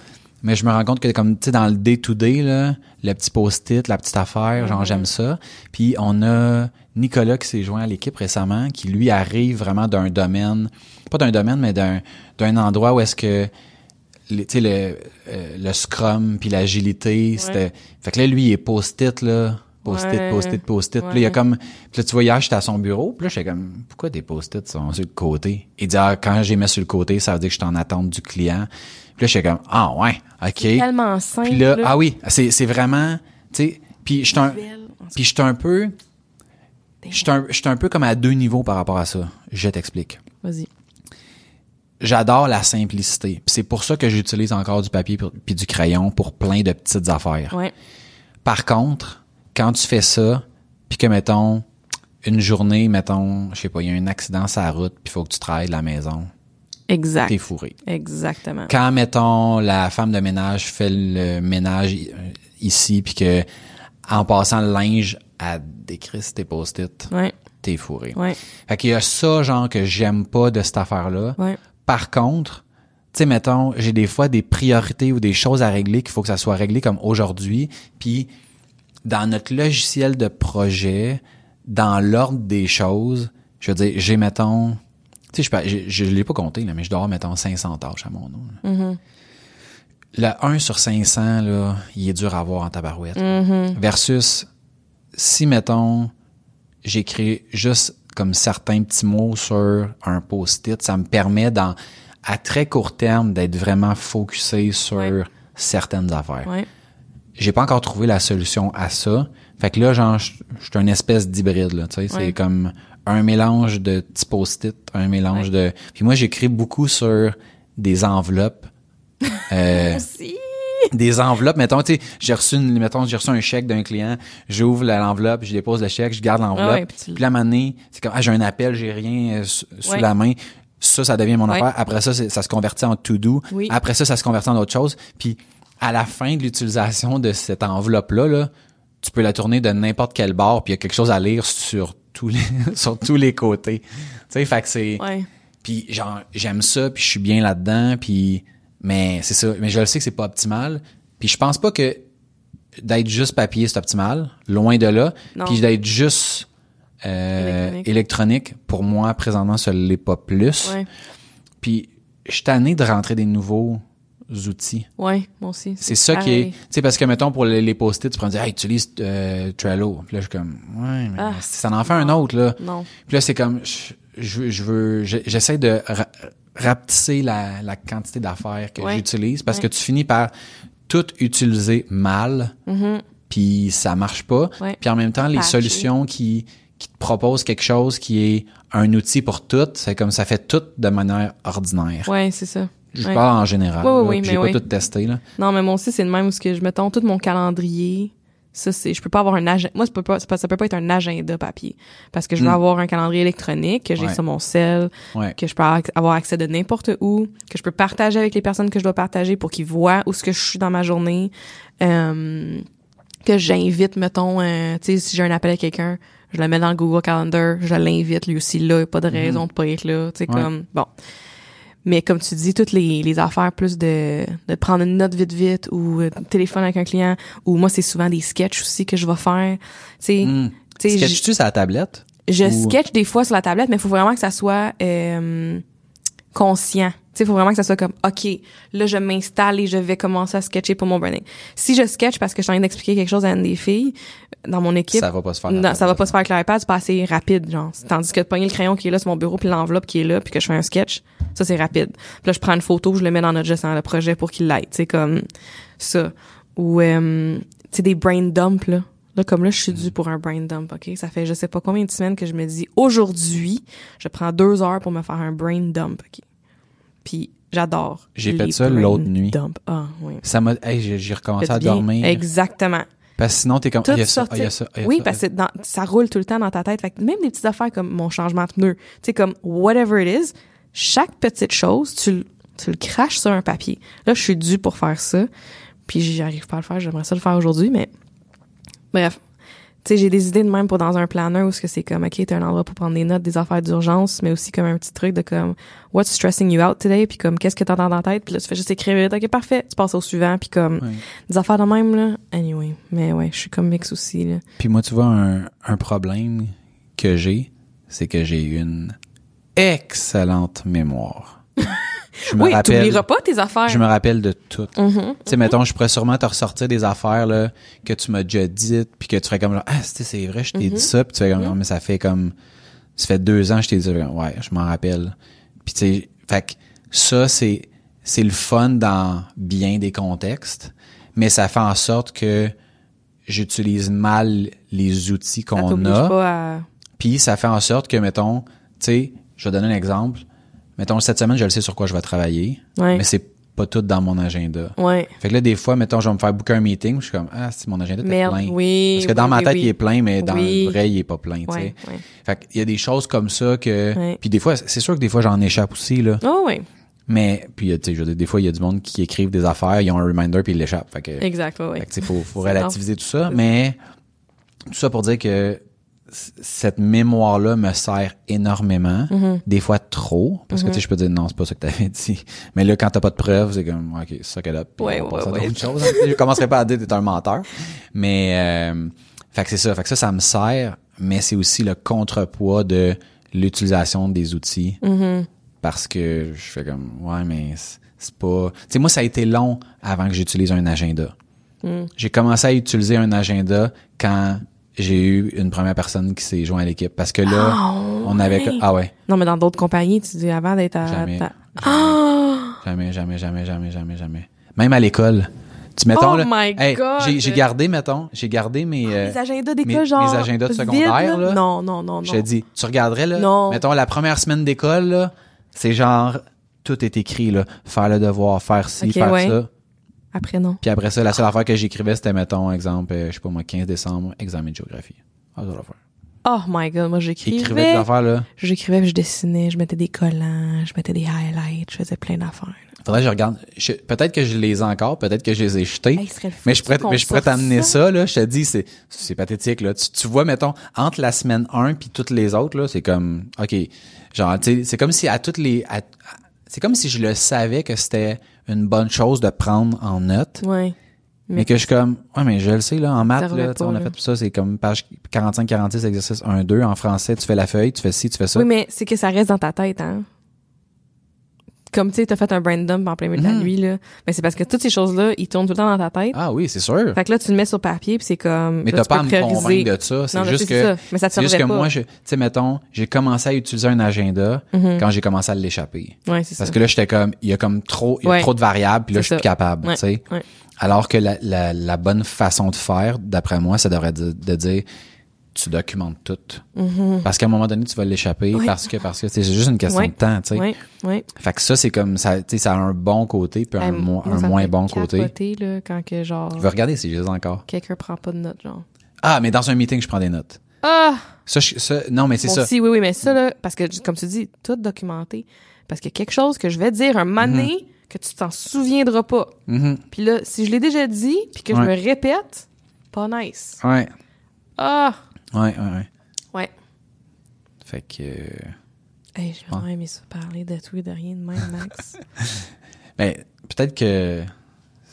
B: mais je me rends compte que comme tu sais dans le day to day là, le petit post-it, la petite affaire, genre j'aime ça. Puis on a Nicolas qui s'est joint à l'équipe récemment, qui lui arrive vraiment d'un domaine, pas d'un domaine mais d'un d'un endroit où est-ce que tu sais le euh, le scrum puis l'agilité, c'était fait que là lui il est post-it là, post-it,
A: Ouais.
B: post-it, post-it. Puis là, il y a
A: Ouais.
B: comme puis là tu vois hier j'étais à son bureau, puis là j'étais comme pourquoi des post-it sont sur le côté? Il dit ah, quand j'ai mis sur le côté, ça veut dire que je suis en attente du client. Puis là j'étais comme ah ouais, OK.
A: Tellement simple.
B: Puis là, ah oui, c'est c'est vraiment tu sais puis j'étais un puis j'étais un peu j'étais un, j'étais un peu comme à deux niveaux par rapport à ça. Je t'explique
A: Vas-y.
B: j'adore la simplicité. Puis c'est pour ça que j'utilise encore du papier puis du crayon pour plein de petites affaires.
A: Ouais.
B: Par contre, quand tu fais ça, puis que mettons une journée, mettons, je sais pas, il y a un accident sur la route, puis il faut que tu travailles de la maison,
A: Exact.
B: t'es fourré.
A: Exactement.
B: Quand mettons la femme de ménage fait le ménage euh, ici, puis que en passant le linge, elle décrit tes post-it,
A: Ouais.
B: t'es fourré.
A: Ouais.
B: Fait qu'il y a ça, genre, que j'aime pas de cette affaire-là.
A: Ouais.
B: Par contre, tu sais, mettons, j'ai des fois des priorités ou des choses à régler qu'il faut que ça soit réglé comme aujourd'hui. Puis, dans notre logiciel de projet, dans l'ordre des choses, je veux dire, j'ai, mettons, tu sais, je, je l'ai pas compté, là, mais je dois avoir, mettons, 500 tâches à mon nom.
A: Mm-hmm.
B: Le 1 sur 500, là, il est dur à avoir en tabarouette.
A: Mm-hmm.
B: Versus, si, mettons, j'écris juste comme certains petits mots sur un post-it, ça me permet dans, à très court terme d'être vraiment focusé sur
A: Ouais.
B: certaines affaires.
A: Ouais.
B: J'ai pas encore trouvé la solution à ça. Fait que là, genre, je suis une espèce d'hybride, là, tu sais. C'est
A: Ouais.
B: comme un mélange de petits post-it, un mélange de... Puis moi, j'écris beaucoup sur des enveloppes. *laughs* Euh, des enveloppes, mettons, tu sais, j'ai reçu une, mettons, j'ai reçu un chèque d'un client, j'ouvre la- l'enveloppe, je dépose le chèque, je garde l'enveloppe,
A: Ah ouais, puis
B: puis,
A: tu
B: un moment donné, c'est comme, ah, j'ai un appel, j'ai rien euh, sous la main, ça, ça devient mon affaire, après ça, ça se convertit en to-do,
A: Oui.
B: après ça, ça se convertit en autre chose, puis à la fin de l'utilisation de cette enveloppe-là, là, tu peux la tourner de n'importe quel bord, puis il y a quelque chose à lire sur tous les, *laughs* sur tous les côtés, tu sais, fait que c'est...
A: Ouais.
B: Puis genre j'aime ça, puis je suis bien là-dedans, puis mais c'est ça, mais je le sais que c'est pas optimal. Puis je pense pas que d'être juste papier c'est optimal, loin de là.
A: Non.
B: Puis d'être juste Euh,
A: Électronique.
B: électronique, pour moi, présentement, ça l'est pas plus.
A: Ouais.
B: Puis, je suis tanné de rentrer des nouveaux outils.
A: Ouais, moi aussi.
B: C'est ça qui est... Tu sais, parce que, mettons, pour les, les post-it, tu prends dire, hey, utilise euh, Trello. Puis là, je suis comme, ouais, mais
A: Ah.
B: ça en fait un autre, là.
A: Non.
B: Puis là, c'est comme, je, je veux, je veux- je- j'essaie de ra- rapetisser la, la quantité d'affaires que
A: Ouais.
B: j'utilise parce
A: Ouais.
B: que tu finis par tout utiliser mal,
A: Mhm.
B: puis ça marche pas.
A: Ouais.
B: Puis en même temps, les
A: Patché.
B: solutions qui, qui te proposent quelque chose qui est un outil pour tout, c'est comme ça fait tout de manière ordinaire.
A: Ouais, c'est ça.
B: Je
A: Ouais.
B: parle en général.
A: Oui,
B: puis
A: mais
B: j'ai pas
A: oui.
B: tout testé, là.
A: Non, mais moi aussi, c'est le même où que je mettons tout mon calendrier. Ça, c'est, je peux pas avoir un agenda. Moi, ça peut pas, ça peut pas être un agenda papier. Parce que je veux
B: Hmm.
A: avoir un calendrier électronique que j'ai
B: Ouais.
A: sur mon cell,
B: Ouais.
A: que je peux avoir accès de n'importe où, que je peux partager avec les personnes que je dois partager pour qu'ils voient où ce que je suis dans ma journée. Euh, que j'invite, mettons, euh, tu sais, si j'ai un appel à quelqu'un, je le mets dans le Google Calendar, je l'invite lui aussi là, y a pas de raison de pas être là, tu sais,
B: Ouais.
A: comme, bon. Mais comme tu dis, toutes les, les affaires plus de, de prendre une note vite vite ou euh, téléphone avec un client ou moi c'est souvent des sketchs aussi que je vais faire. Tu sais,
B: Hmm.
A: tu sais, je-
B: Sketches-tu sur la tablette?
A: je
B: Ou-
A: sketch des fois sur la tablette, mais il faut vraiment que ça soit euh, conscient. Tu sais, il faut vraiment que ça soit comme, OK, là, je m'installe et je vais commencer à sketcher pour mon branding. Si je sketch parce que je suis en train d'expliquer quelque chose à une des filles dans mon équipe,
B: Ça va pas se faire.
A: non, ça va pas se faire avec l'iPad, c'est pas assez rapide, genre. Tandis que de pogner le crayon qui est là sur mon bureau puis l'enveloppe qui est là puis que je fais un sketch, ça c'est rapide. Puis là, je prends une photo, je le mets dans notre gestion, le projet pour qu'il l'aide, tu sais, comme ça. Ou, euh, tu sais, des brain dumps, là. Là, comme là, je suis due pour un brain dump, OK? Ça fait je sais pas combien de semaines que je me dis, aujourd'hui, je prends deux heures pour me faire un brain dump, OK? Puis, j'adore.
B: J'ai fait ça l'autre nuit.
A: dump. Ah, oui.
B: Ça m'a, hey, j'ai, recommencé à dormir.
A: Exactement.
B: Parce que sinon, t'es comme, ah, il y a ça, ah, il y a ça, ah, il y a
A: Oui,
B: ça.
A: parce que dans- ça roule tout le temps dans ta tête. Fait que même des petites affaires comme mon changement de pneu, tu sais, comme whatever it is, chaque petite chose, tu, le- tu le craches sur un papier. Là, je suis due pour faire ça. Puis j'y arrive pas à le faire. J'aimerais ça le faire aujourd'hui, mais bref. Tu sais, j'ai des idées de même pour dans un planner où ce que c'est comme, OK, t'as un endroit pour prendre des notes, des affaires d'urgence, mais aussi comme un petit truc de comme, what's stressing you out today? Puis comme, qu'est-ce que t'entends dans ta tête? Puis là, tu fais juste écrire. OK, parfait. Tu passes au suivant. Puis comme, des affaires de même, là. Anyway. Mais ouais, je suis comme mix aussi, là.
B: Puis moi, tu vois, un, un problème que j'ai, c'est que j'ai une excellente mémoire. *laughs* Je me
A: oui,
B: rappelle,
A: pas tes affaires.
B: je me rappelle de tout.
A: Mhm.
B: Tu sais, mettons, je pourrais sûrement te ressortir des affaires là que tu m'as déjà dites, puis que tu ferais comme ah, c'est c'est vrai, je t'ai
A: Mhm.
B: dit ça, puis tu fais comme, non, mais ça fait comme, ça fait deux ans, que je t'ai dit, ouais, je m'en rappelle. Puis tu sais, fait que ça, c'est, c'est le fun dans bien des contextes, mais ça fait en sorte que j'utilise mal les outils qu'on a.
A: pas à...
B: Puis ça fait en sorte que, mettons, tu sais, je vais donner un exemple. Mettons, cette semaine, je le sais sur quoi je vais travailler,
A: Ouais.
B: mais c'est pas tout dans mon agenda.
A: Ouais.
B: Fait que là, des fois, mettons, je vais me faire booker un meeting, je suis comme, ah, si mon agenda est
A: Merde.
B: plein.
A: Oui.
B: Parce que dans
A: oui,
B: ma
A: oui,
B: tête,
A: oui.
B: il est plein, mais dans
A: Oui.
B: le vrai, il est pas plein, tu sais. Fait qu'il y a des choses comme ça que... Puis des fois, c'est sûr que des fois, j'en échappe aussi, là.
A: Oh, ouais.
B: Mais, puis, tu sais, je veux dire, des fois, il y a du monde qui écrivent des affaires, ils ont un reminder, puis ils l'échappent. Fait que...
A: Exact, ouais.
B: Fait que, tu sais, faut, faut
A: C'est
B: relativiser tout ça. Mais tout ça pour dire que cette mémoire-là me sert énormément.
A: Mm-hmm.
B: Des fois trop. Parce que, tu sais, je peux dire, non, c'est pas ça que t'avais *laughs* dit. Mais là, quand t'as pas de preuves, c'est comme, OK, ça qu'elle a.
A: Ouais,
B: on
A: ouais, ouais.
B: d'autres choses. hein. Je commencerai pas à dire que t'es un menteur. Mais, euh, fait que c'est ça. Fait que ça, ça me sert. Mais c'est aussi le contrepoids de l'utilisation des outils.
A: Mm-hmm.
B: Parce que je fais comme, ouais, mais c'est- pas... Tu sais, moi, ça a été long avant que j'utilise un agenda. J'ai commencé à utiliser un agenda quand j'ai eu une première personne qui s'est joint à l'équipe. Parce que là,
A: Ah,
B: on avait...
A: ouais.
B: Ah ouais,
A: Non, mais dans d'autres compagnies, tu dis avant d'être à...
B: Jamais.
A: ta- Ah!
B: jamais, jamais, jamais, jamais, jamais, jamais. Même à l'école. Tu mettons
A: Oh
B: là...
A: my
B: hey,
A: God!
B: J'ai gardé, mettons, j'ai gardé mes... euh,
A: les agendas d'école, genre...
B: mes agendas de secondaire, là?
A: Non, non, non, non.
B: je te dis, tu regarderais là,
A: Non.
B: mettons la première semaine d'école, là, c'est genre... Tout est écrit, là. Faire le devoir, faire ci, faire
A: ouais.
B: ça.
A: Après, non.
B: Puis après ça, la seule affaire que j'écrivais, c'était, mettons, exemple, euh, je sais pas moi, 15 décembre, examen de géographie. Ah, ça.
A: Oh my God, moi,
B: J'écrivais des
A: j'écrivais...
B: affaires, là?
A: J'écrivais, puis je dessinais, je mettais des collants, je mettais des highlights, je faisais plein d'affaires.
B: Faudrait que je regarde. Peut-être que je les ai encore, peut-être que je les ai jetés.
A: Hey,
B: mais je pourrais, mais je pourrais t'amener
A: ça.
B: ça. là. Je te dis, c'est, c'est pathétique, là. Tu, tu vois, mettons, entre la semaine 1 puis toutes les autres, là, c'est comme, OK. Genre, tu sais, c'est comme si à toutes les, c'est comme si je le savais que c'était une bonne chose de prendre en note.
A: Ouais.
B: Mais, que je suis comme, ouais, mais je le sais, là, en maths, là,
A: pas,
B: on a fait ça, c'est comme page 45-46, exercice 1-2. En français, tu fais la feuille, tu fais ci, tu fais ça.
A: Oui, mais c'est que ça reste dans ta tête, hein. Comme, tu sais, t'as fait un brain dump en plein milieu de la
B: Mhm.
A: nuit, là. Mais c'est parce que toutes ces choses-là, ils tournent tout le temps dans ta tête.
B: Ah oui, c'est sûr.
A: Fait que là, tu le mets sur papier, puis c'est comme...
B: Mais t'as pas à me convaincre de ça. C'est juste que.
A: Mais ça te
B: juste que moi, je, tu sais, mettons, j'ai commencé à utiliser un agenda
A: Mhm.
B: quand j'ai commencé à l'échapper.
A: Ouais, c'est ça.
B: Parce que là, j'étais comme, il y a comme trop, il y a trop de variables, puis là, je suis plus capable, tu sais.
A: ouais.
B: Alors que la, la, la bonne façon de faire, d'après moi, ça devrait de dire, tu documentes tout. Parce qu'à un moment donné, tu vas l'échapper
A: Mm-hmm.
B: Parce que, parce que c'est juste une question de temps, tu sais.
A: Ouais, ouais.
B: Fait que ça, c'est comme, ça, tu sais, ça a un bon côté puis un, mo- un moins bon côté.
A: capoter, là, quand que, genre,
B: Je vais regarder si j'ai les encore.
A: quelqu'un prend pas de notes, genre.
B: Ah, mais dans un meeting, je prends des notes.
A: Ah!
B: Ça, je- ça non, mais c'est
A: Bon,
B: ça.
A: si, oui, oui, mais ça, là, parce que, comme tu dis, tout documenté. Parce que quelque chose que je vais dire un moment donné, que tu t'en souviendras pas.
B: Mhm.
A: Puis là, si je l'ai déjà dit, puis que je me répète, pas nice.
B: Ouais.
A: Ah!
B: Ouais, ouais, ouais.
A: Ouais.
B: Fait que, euh,
A: Hey, j'ai vraiment aimé ça, parler de tout et de rien de même, Max. *laughs*
B: ben, peut-être que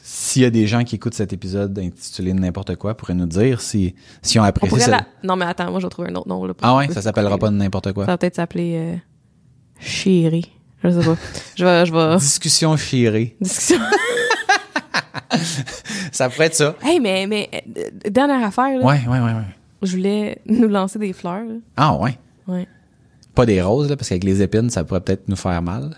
B: s'il y a des gens qui écoutent cet épisode intitulé n'importe quoi, pourraient nous dire si, si on apprécie ça.
A: la... Non, mais attends, moi, je vais trouver un autre nom, là. pour-
B: Ah ouais, ça s'appellera pas n'importe quoi.
A: Ça va peut-être s'appeler, euh, Chérie. Je sais pas. Je vais, je vais...
B: Discussion chirée.
A: Discussion. *laughs* *laughs*
B: Ça pourrait être ça.
A: hey, mais, mais, euh, dernière affaire, là.
B: Ouais, ouais, ouais, ouais.
A: Je voulais *laughs* nous lancer des fleurs, là.
B: Ah ouais.
A: Ouais.
B: Pas des roses, là, parce qu'avec les épines, ça pourrait peut-être nous faire mal.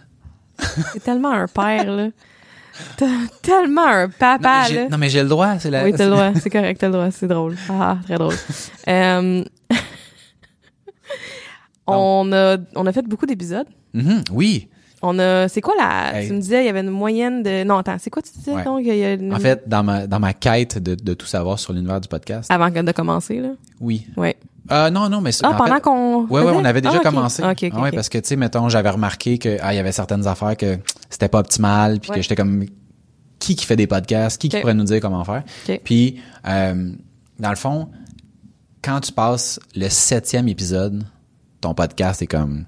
A: C'est tellement un père, là. *laughs* T'as tellement un papa,
B: non, mais j'ai-
A: là.
B: non, mais j'ai le droit, c'est la.
A: Oui, t'as le droit. C'est correct, t'as le droit. C'est drôle. Ah, très drôle. *laughs* Euh, on a, on a fait beaucoup d'épisodes.
B: Mhm, oui.
A: On a, c'est quoi la,
B: Hey.
A: tu me disais, il y avait une moyenne de, non, attends, c'est quoi tu disais,
B: Ouais.
A: donc, il y a une-
B: En fait, dans ma, dans ma quête de, de tout savoir sur l'univers du podcast,
A: avant que de commencer, là?
B: oui.
A: Ouais.
B: Euh, non, non, mais
A: Ah,
B: en
A: pendant qu'on.
B: Ouais, ouais, on avait déjà
A: Ah,
B: commencé.
A: Ah, ok, ok,
B: Ah ouais,
A: ok.
B: parce que, tu sais, mettons, j'avais remarqué que, ah, il y avait certaines affaires que c'était pas optimal, puis
A: Ouais.
B: que j'étais comme, qui qui fait des podcasts, qui qui pourrait nous dire comment faire? Puis, euh, dans le fond, quand tu passes le septième épisode, ton podcast est comme,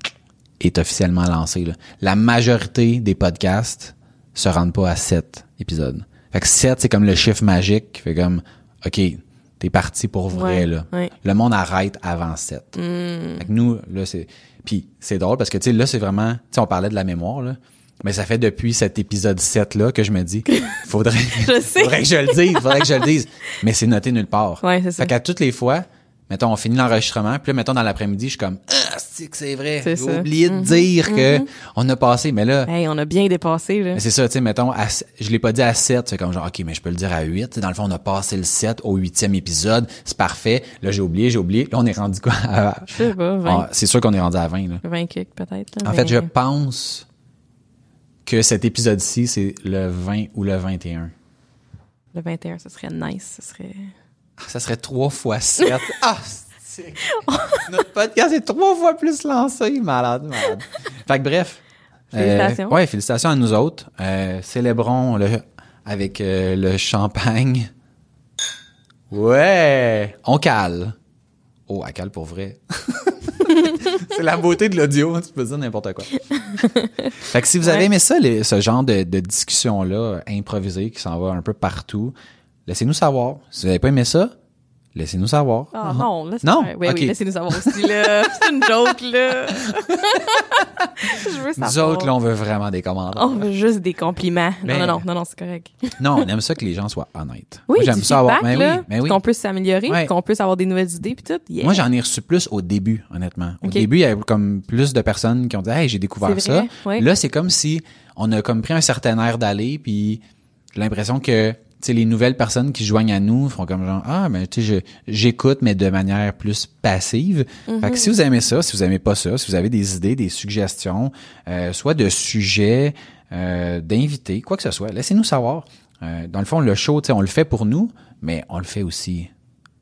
B: est officiellement lancé, là. La majorité des podcasts se rendent pas à sept épisodes. Fait que sept, c'est comme le chiffre magique qui fait comme, OK, t'es parti pour vrai,
A: Ouais,
B: là.
A: ouais.
B: Le monde arrête avant 7.
A: Hmm.
B: Fait que nous, là, c'est. Puis c'est drôle parce que, tu sais, là, c'est vraiment. Tu sais, on parlait de la mémoire, là. Mais ça fait depuis cet épisode 7-là que je me dis, *laughs* faudrait,
A: Je sais.
B: faudrait que je le dise, faudrait que je le dise. Mais c'est noté nulle part.
A: Ouais, c'est ça.
B: Fait qu'à toutes les fois, mettons, on finit l'enregistrement, puis là, mettons, dans l'après-midi, je suis comme, ah, c'est que c'est vrai. J'ai oublié de
A: Mhm,
B: dire que on a passé. Mais là,
A: Hey, on a bien dépassé, là.
B: c'est ça, tu sais, mettons, à, je l'ai pas dit à 7, c'est comme genre, OK, mais je peux le dire à 8. Tu sais, Dans le fond, on a passé le 7 au huitième épisode, c'est parfait. Là, j'ai oublié, j'ai oublié. Là, on est rendu quoi? à-
A: Je sais pas, 20,
B: Ah, c'est sûr qu'on est rendu à 20, là.
A: 20 kicks, peut-être,
B: En fait, je pense que cet épisode-ci, c'est le 20 ou le 21.
A: Le 21, ce serait nice, ce serait...
B: Ah, Ça serait 3 fois 7. ah, c'est... Notre podcast est trois fois plus lancé. Malade, malade. Fait que bref.
A: Félicitations.
B: Euh, ouais, félicitations à nous autres. Euh, célébrons le, avec euh, le champagne. Ouais! On cale. Oh, à cale pour vrai. *laughs* c'est la beauté de l'audio, tu peux dire n'importe quoi. fait que si vous avez
A: Ouais.
B: aimé ça, les- ce genre de, de discussion-là, improvisée, qui s'en va un peu partout, laissez-nous savoir. Si vous n'avez pas aimé ça, laissez-nous savoir.
A: Ah non, là, c'est
B: Non?
A: Oui, oui, laissez-nous savoir aussi, là. *laughs* C'est une joke, là. *laughs* Je veux savoir.
B: Nous autres, là, on veut vraiment des commentaires.
A: On veut juste des compliments.
B: Mais-
A: Non, non, non, non, non, c'est correct. *laughs*
B: Non, on aime ça que les gens soient honnêtes.
A: Oui,
B: j'aime ça avoir.
A: feedback,
B: Mais
A: là,
B: oui, mais oui.
A: qu'on puisse s'améliorer,
B: Ouais.
A: qu'on puisse avoir des nouvelles idées, puis tout. Yeah.
B: Moi, j'en ai reçu plus au début, honnêtement. Au début, il y avait comme plus de personnes qui ont dit, hey, j'ai découvert ça.
A: ouais.
B: Là, c'est comme si on a comme pris un certain air d'aller, puis j'ai l'impression que, tu sais, les nouvelles personnes qui se joignent à nous font comme genre, ah, ben, tu sais, je- j'écoute, mais de manière plus passive.
A: Mm-hmm.
B: Fait que si vous aimez ça, si vous aimez pas ça, si vous avez des idées, des suggestions, euh, soit de sujets, euh, d'invités, quoi que ce soit, laissez-nous savoir. Euh, dans le fond, le show, tu sais, on le fait pour nous, mais on le fait aussi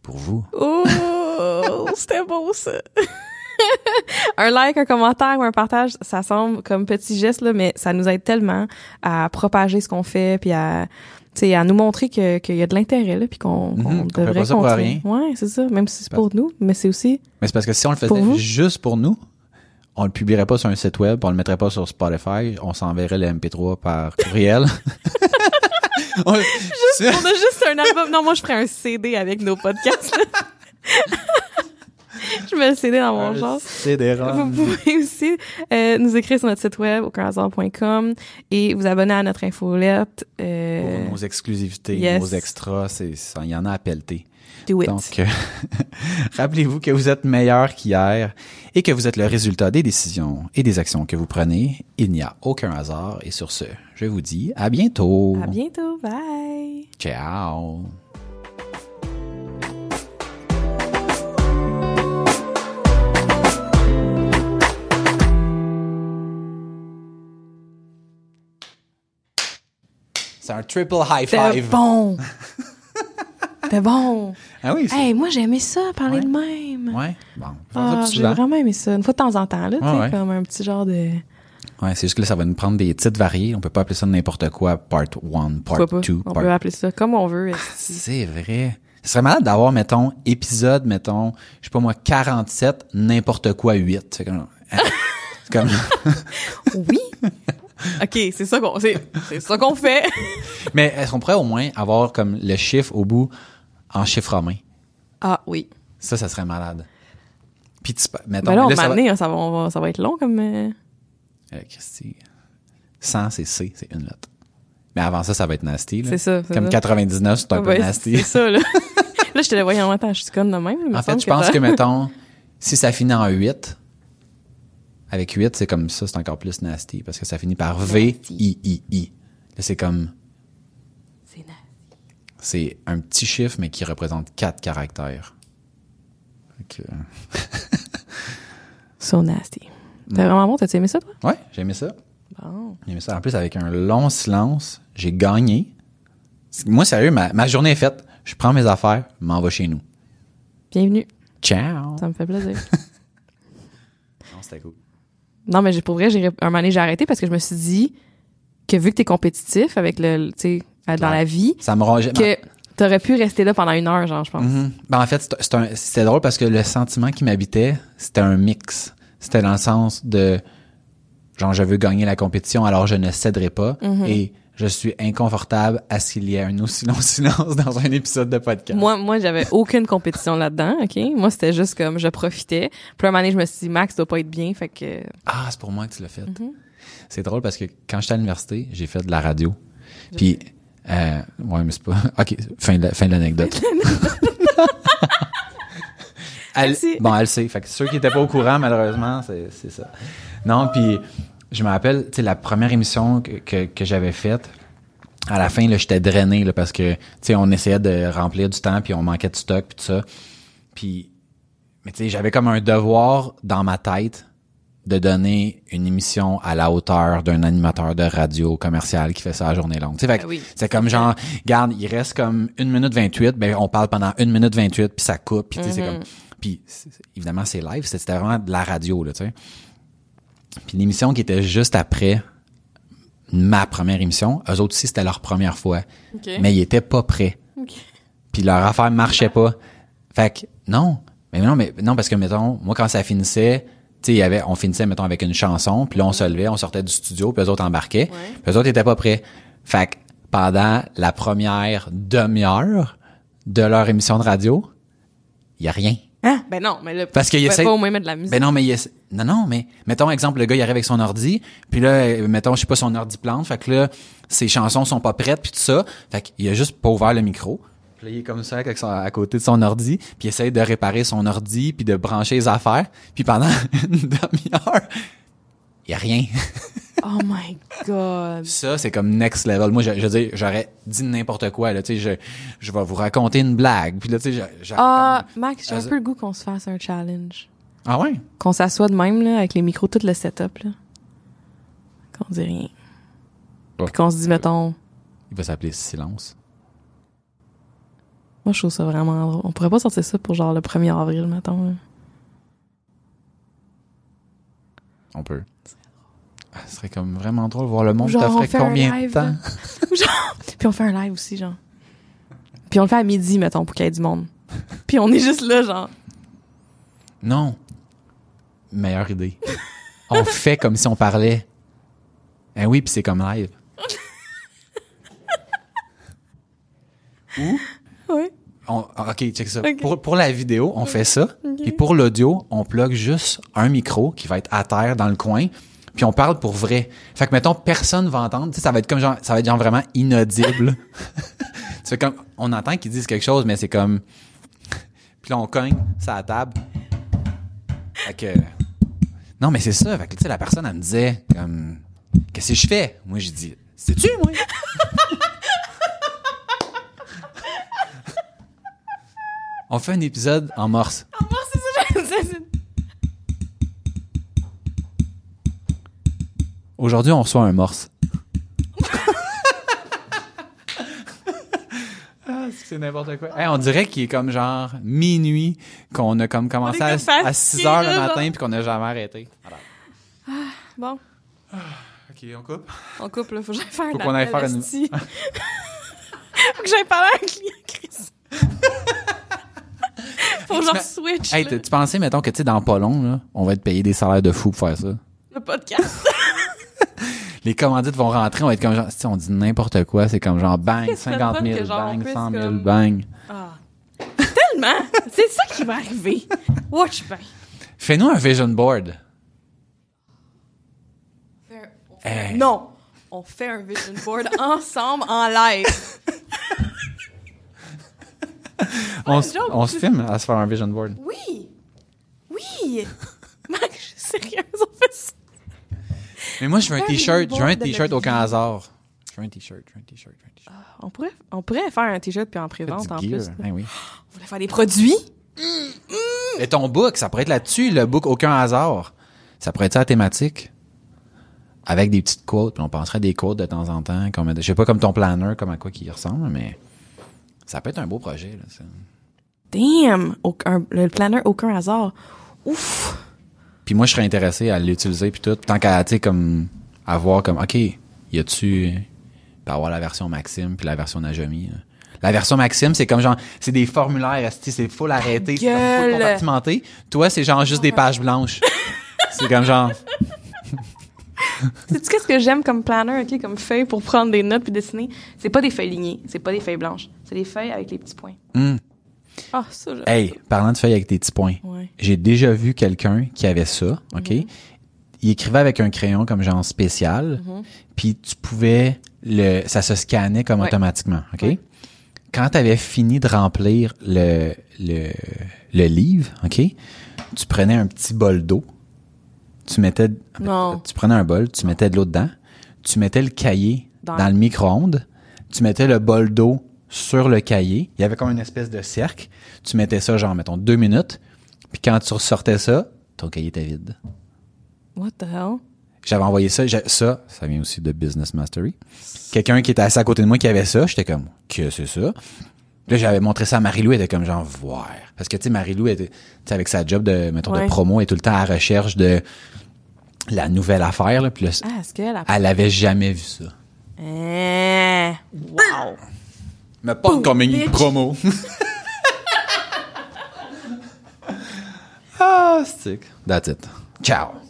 B: pour vous.
A: Oh, *laughs* c'était beau, ça. *laughs* *laughs* un like, un commentaire ou un partage, ça semble comme petit geste, là, mais ça nous aide tellement à propager ce qu'on fait, puis à, tu sais, à nous montrer que- qu'il y a de l'intérêt, là, puis qu'on
B: Mhm, fait
A: devrait
B: pas ça pour
A: continuer.
B: rien.
A: Ouais, c'est ça. Même si c'est pour nous, mais c'est aussi...
B: Mais c'est parce que si on le faisait juste pour nous, on le publierait pas sur un site web, on le mettrait pas sur Spotify, on s'enverrait le MP3 par *laughs* courriel. *laughs* On-
A: On a juste un album. Non, moi, je ferais un CD avec nos podcasts. *laughs* je le CD dans mon genre. Vous pouvez aussi euh, nous écrire sur notre site web aucunhasard.com et vous abonner à notre infolette. Euh,
B: Pour nos exclusivités,
A: yes.
B: nos extras, c'est ça, il y en a à pelleter.
A: do it.
B: Donc, euh, *laughs* rappelez-vous que vous êtes meilleur qu'hier et que vous êtes le résultat des décisions et des actions que vous prenez. Il n'y a aucun hasard. Et sur ce, je vous dis à bientôt.
A: À bientôt. Bye.
B: Ciao. C'est un triple high five.
A: bon. *laughs* C'était bon.
B: Ah oui, c'est-
A: Hey, moi, j'aimais ça, parler
B: Ouais.
A: de même.
B: Ouais. Bon. on
A: Ah, j'ai
B: souvent.
A: vraiment aimé ça. Une fois de temps en temps, là,
B: Ouais, ouais.
A: comme un petit genre de...
B: Ouais, c'est juste que là, ça va nous prendre des titres variés. On peut pas appeler ça n'importe quoi, part 1,
A: Pourquoi
B: part
A: pas?
B: 2,
A: On
B: part
A: peut appeler ça comme on veut. esti.
B: C'est vrai. Ce serait malade d'avoir, mettons, épisode, mettons, je sais pas moi, 47, n'importe quoi 8. C'est comme, hein? c'est comme, *laughs*
A: Oui. OK, c'est ça qu'on c'est, c'est ça qu'on fait. *laughs*
B: mais est-ce qu'on pourrait au moins avoir comme le chiffre au bout en chiffre romain?
A: Ah oui.
B: Ça, ça serait malade. Puis tu, mettons,
A: Ben là, on
B: là, ça va-
A: hein, ça va, on va- ça va être long comme... euh,
B: Euh, Christy. 100, c'est C, c'est une lettre. Mais avant ça, ça va être nasty, là.
A: C'est ça,
B: Comme
A: ça.
B: 99, c'est un peu nasty.
A: C'est ça, là. *laughs* là, je te le voyais en attends, je suis conne de même.
B: En fait, je pense
A: t'as-
B: que, mettons, si ça finit en 8, avec 8, c'est comme ça, c'est encore plus nasty, parce que ça finit par V, I, I, I. Là, c'est comme,
A: C'est nice.
B: c'est un petit chiffre, mais qui représente 4 caractères. Fait que, *laughs*
A: So nasty.
B: Mm.
A: C'était vraiment bon, t'as-tu aimé ça, toi?
B: ouais, j'ai aimé ça.
A: Bon.
B: J'ai aimé ça. En plus, avec un long silence, j'ai gagné. Moi, sérieux, ma, ma journée est faite. Je prends mes affaires, m'en vais chez nous.
A: Bienvenue.
B: Ciao!
A: Ça me fait plaisir. *laughs*
B: Non, c'était cool.
A: Non, mais j'ai- pour vrai, j'ai, un moment donné, j'ai arrêté parce que je me suis dit que vu que t'es compétitif avec le, tu sais, dans la vie,
B: Ça me rongeait.
A: que t'aurais pu rester là pendant une heure, genre, je pense.
B: Mhm. Ben, en fait, c'était drôle parce que le sentiment qui m'habitait, c'était un mix. C'était dans le sens de genre je veux gagner la compétition alors je ne céderai pas
A: Mhm.
B: et je suis inconfortable à ce qu'il y ait un aussi long *laughs* silence dans un épisode de podcast.
A: Moi, moi, j'avais aucune compétition là-dedans, OK? Moi, c'était juste comme je profitais. Puis un moment donné, je me suis dit, Max doit pas être bien, fait que...
B: Ah, c'est pour moi que tu l'as fait.
A: Mhm.
B: C'est drôle parce que quand j'étais à l'université, j'ai fait de la radio. Puis euh, ouais, mais c'est pas *laughs* OK, fin de, fin de l'anecdote. Elle, bon, elle sait. Fait que ceux qui étaient pas au courant, malheureusement, c'est, c'est ça. Non, puis je me rappelle, tu sais, la première émission que, que, que j'avais faite, à la fin, là, j'étais drainé, là, parce que, tu sais, on essayait de remplir du temps, puis on manquait de stock, puis tout ça. Puis, mais tu sais, j'avais comme un devoir dans ma tête de donner une émission à la hauteur d'un animateur de radio commercial qui fait ça à journée longue. Tu sais,
A: Ah oui.
B: c'est comme genre, regarde, il reste comme une minute 28, ben on parle pendant une minute 28, puis ça coupe, puis tu sais, c'est comme... Puis c'est- c'est- évidemment, c'est live, c'était vraiment de la radio, là, tu sais. Puis l'émission qui était juste après ma première émission, eux autres aussi, c'était leur première fois. Mais ils étaient pas prêts. Puis leur affaire marchait pas. Fait que non. Mais non, mais non, parce que mettons, moi quand ça finissait, tu sais, il y avait, on finissait, mettons, avec une chanson, puis là, on se levait, on sortait du studio, puis eux autres embarquaient.
A: Ouais.
B: Puis eux autres étaient pas prêts. Fait que pendant la première demi-heure de leur émission de radio, il y a rien.
A: Ah, ben non, mais là,
B: Parce qu'il essaie-
A: pas au moins mettre de la musique.
B: Ben non, mais il essa- non, non, mais mettons exemple, le gars il arrive avec son ordi, puis là, euh, mettons, je sais pas, son ordi plante, fait que là, ses chansons sont pas prêtes, puis tout ça, fait qu'il a juste pas ouvert le micro. Puis là, il est comme ça, avec son- à côté de son ordi, puis il essaie de réparer son ordi, puis de brancher les affaires, puis pendant *laughs* une demi-heure, il y a rien. *laughs*
A: Oh my God.
B: Ça, c'est comme next level. Moi, je, je veux dire, j'aurais dit n'importe quoi, là, tu sais, je, je vais vous raconter une blague, puis là, tu sais,
A: Ah, Max, j'ai un peu le goût qu'on se fasse un challenge.
B: Ah ouais?
A: Qu'on s'assoie de même, là, avec les micros, tout le setup, là. Qu'on dit rien. Puis qu'on se dit, mettons,
B: Il va s'appeler Silence.
A: moi, je trouve ça vraiment drôle. On pourrait pas sortir ça pour genre le 1er avril, mettons, là.
B: On peut. Ah, ce serait comme vraiment drôle de voir le monde.
A: Genre,
B: Ça
A: on
B: ferait
A: fait un
B: combien de
A: live,
B: temps? *laughs*
A: genre, puis on fait un live aussi, genre. Puis on le fait à midi, mettons, pour qu'il y ait du monde. Puis on est juste là, genre.
B: Non. Meilleure idée. on *laughs* fait comme si on parlait. Eh oui, puis c'est comme live. *laughs* Ou,
A: Oui.
B: on, ok, check ça. Pour, pour la vidéo, on fait ça. Et pour l'audio, on plug juste un micro qui va être à terre dans le coin. Puis on parle pour vrai. Fait que mettons, personne va entendre. Tu sais, ça va être comme genre, ça va être genre vraiment inaudible. *laughs* tu fais comme, on entend qu'ils disent quelque chose, mais c'est comme, puis là on cogne, ça à table. Fait que, non mais c'est ça. Fait que tu sais, la personne elle me disait comme, qu'est-ce que je fais? Moi j'ai dit, c'est tu moi? *laughs* on fait un épisode en morse. Aujourd'hui, on reçoit un morse. *laughs* Ah, c'est n'importe quoi. Hey, on dirait qu'il est comme genre minuit, qu'on a comme commencé à,
A: comme
B: à 6 heures le matin
A: genre.
B: puis qu'on n'a jamais arrêté.
A: Bon,
B: OK, on coupe?
A: on coupe, là. Faut que j'aille faire
B: Faut
A: un
B: qu'on aille faire une-.
A: Faut que j'aille parler à un client, Chris. *laughs* Faut que j'en
B: Mais-
A: switch,
B: Hey, tu pensais, mettons, que tu sais, dans pas long, là, on va être payé des salaires de fou pour faire ça?
A: le podcast. *laughs*
B: Les commandites vont rentrer, on va être comme genre, si on dit n'importe quoi, c'est comme genre bang,
A: Qu'est-ce que
B: 50
A: c'est le
B: 000,
A: fun que genre,
B: bang,
A: puisse
B: 100 000,
A: comme-
B: bang.
A: Ah. Tellement! C'est ça qui va arriver. Watch bien.
B: Fais-nous un vision board. Hey.
A: Non! On fait un vision board *laughs* ensemble en live. *laughs*
B: On, on se filme à se faire un vision board.
A: Oui! Oui! Mec, je suis sérieuse, on fait ça.
B: Mais moi, je veux un t-shirt. Je veux un t-shirt
A: vie.
B: hasard. Je veux un t-shirt, je veux un t-shirt, je veux un t-shirt.
A: On pourrait, on pourrait faire un t-shirt puis en prévente en plus.
B: Hein, oui.
A: On voulait faire des produits.
B: Et ton book, ça pourrait être là-dessus, le book aucun hasard. Ça pourrait être ça la thématique. Avec des petites quotes, puis on penserait à des quotes de temps en temps. Comme, je sais pas comme ton planner, comme à quoi qu'il ressemble, mais ça peut être un beau projet. Là, ça.
A: Damn! Aucun, le planner, aucun hasard. Ouf!
B: Puis moi, je serais intéressé à l'utiliser puis tout. Tant qu'à, tu sais, comme, avoir comme, OK, y a-tu, peut avoir la version Maxime puis la version Najami. là. La version Maxime, c'est comme genre, c'est des formulaires, c'est full arrêté, c'est comme full compartimenté. Toi, c'est genre juste des pages blanches. *laughs* c'est comme genre,
A: Sais-tu qu'est-ce que j'aime comme planner, ok, comme feuille pour prendre des notes puis dessiner? C'est pas des feuilles lignées, c'est pas des feuilles blanches. C'est des feuilles avec les petits points.
B: hum,
A: Ah, ça,
B: hey, parlant de feuilles avec des petits points.
A: Ouais.
B: J'ai déjà vu quelqu'un qui avait ça, OK? Il écrivait avec un crayon comme genre spécial, puis tu pouvais le ça se scannait comme
A: Ouais.
B: automatiquement, OK?
A: Ouais.
B: Quand tu avais fini de remplir le, le le livre, OK? Tu prenais un petit bol d'eau. Tu mettais
A: Non.
B: tu prenais un bol, tu mettais de l'eau dedans, tu mettais le cahier
A: Dans-
B: dans, le micro-ondes, tu mettais le bol d'eau sur le cahier, il y avait comme une espèce de cercle, tu mettais ça genre mettons deux minutes, puis quand tu ressortais ça, ton cahier était vide.
A: What the hell?
B: J'avais envoyé ça, ça, ça vient aussi de Business Mastery. Quelqu'un qui était assis à côté de moi qui avait ça, j'étais comme, que c'est ça? Puis Là, j'avais montré ça à Marie-Lou, elle était comme genre, voir. Parce que, tu sais, Marie-Lou, était, tu sais, avec sa job de, mettons,
A: Ouais.
B: de promo, elle est tout le temps à la recherche de la nouvelle affaire, là. Puis là,
A: Ah, a...
B: elle avait jamais vu ça.
A: Eh, wow!
B: Mais pas comme une
A: bitch.
B: promo. *laughs* ah, stick. That's it. Ciao.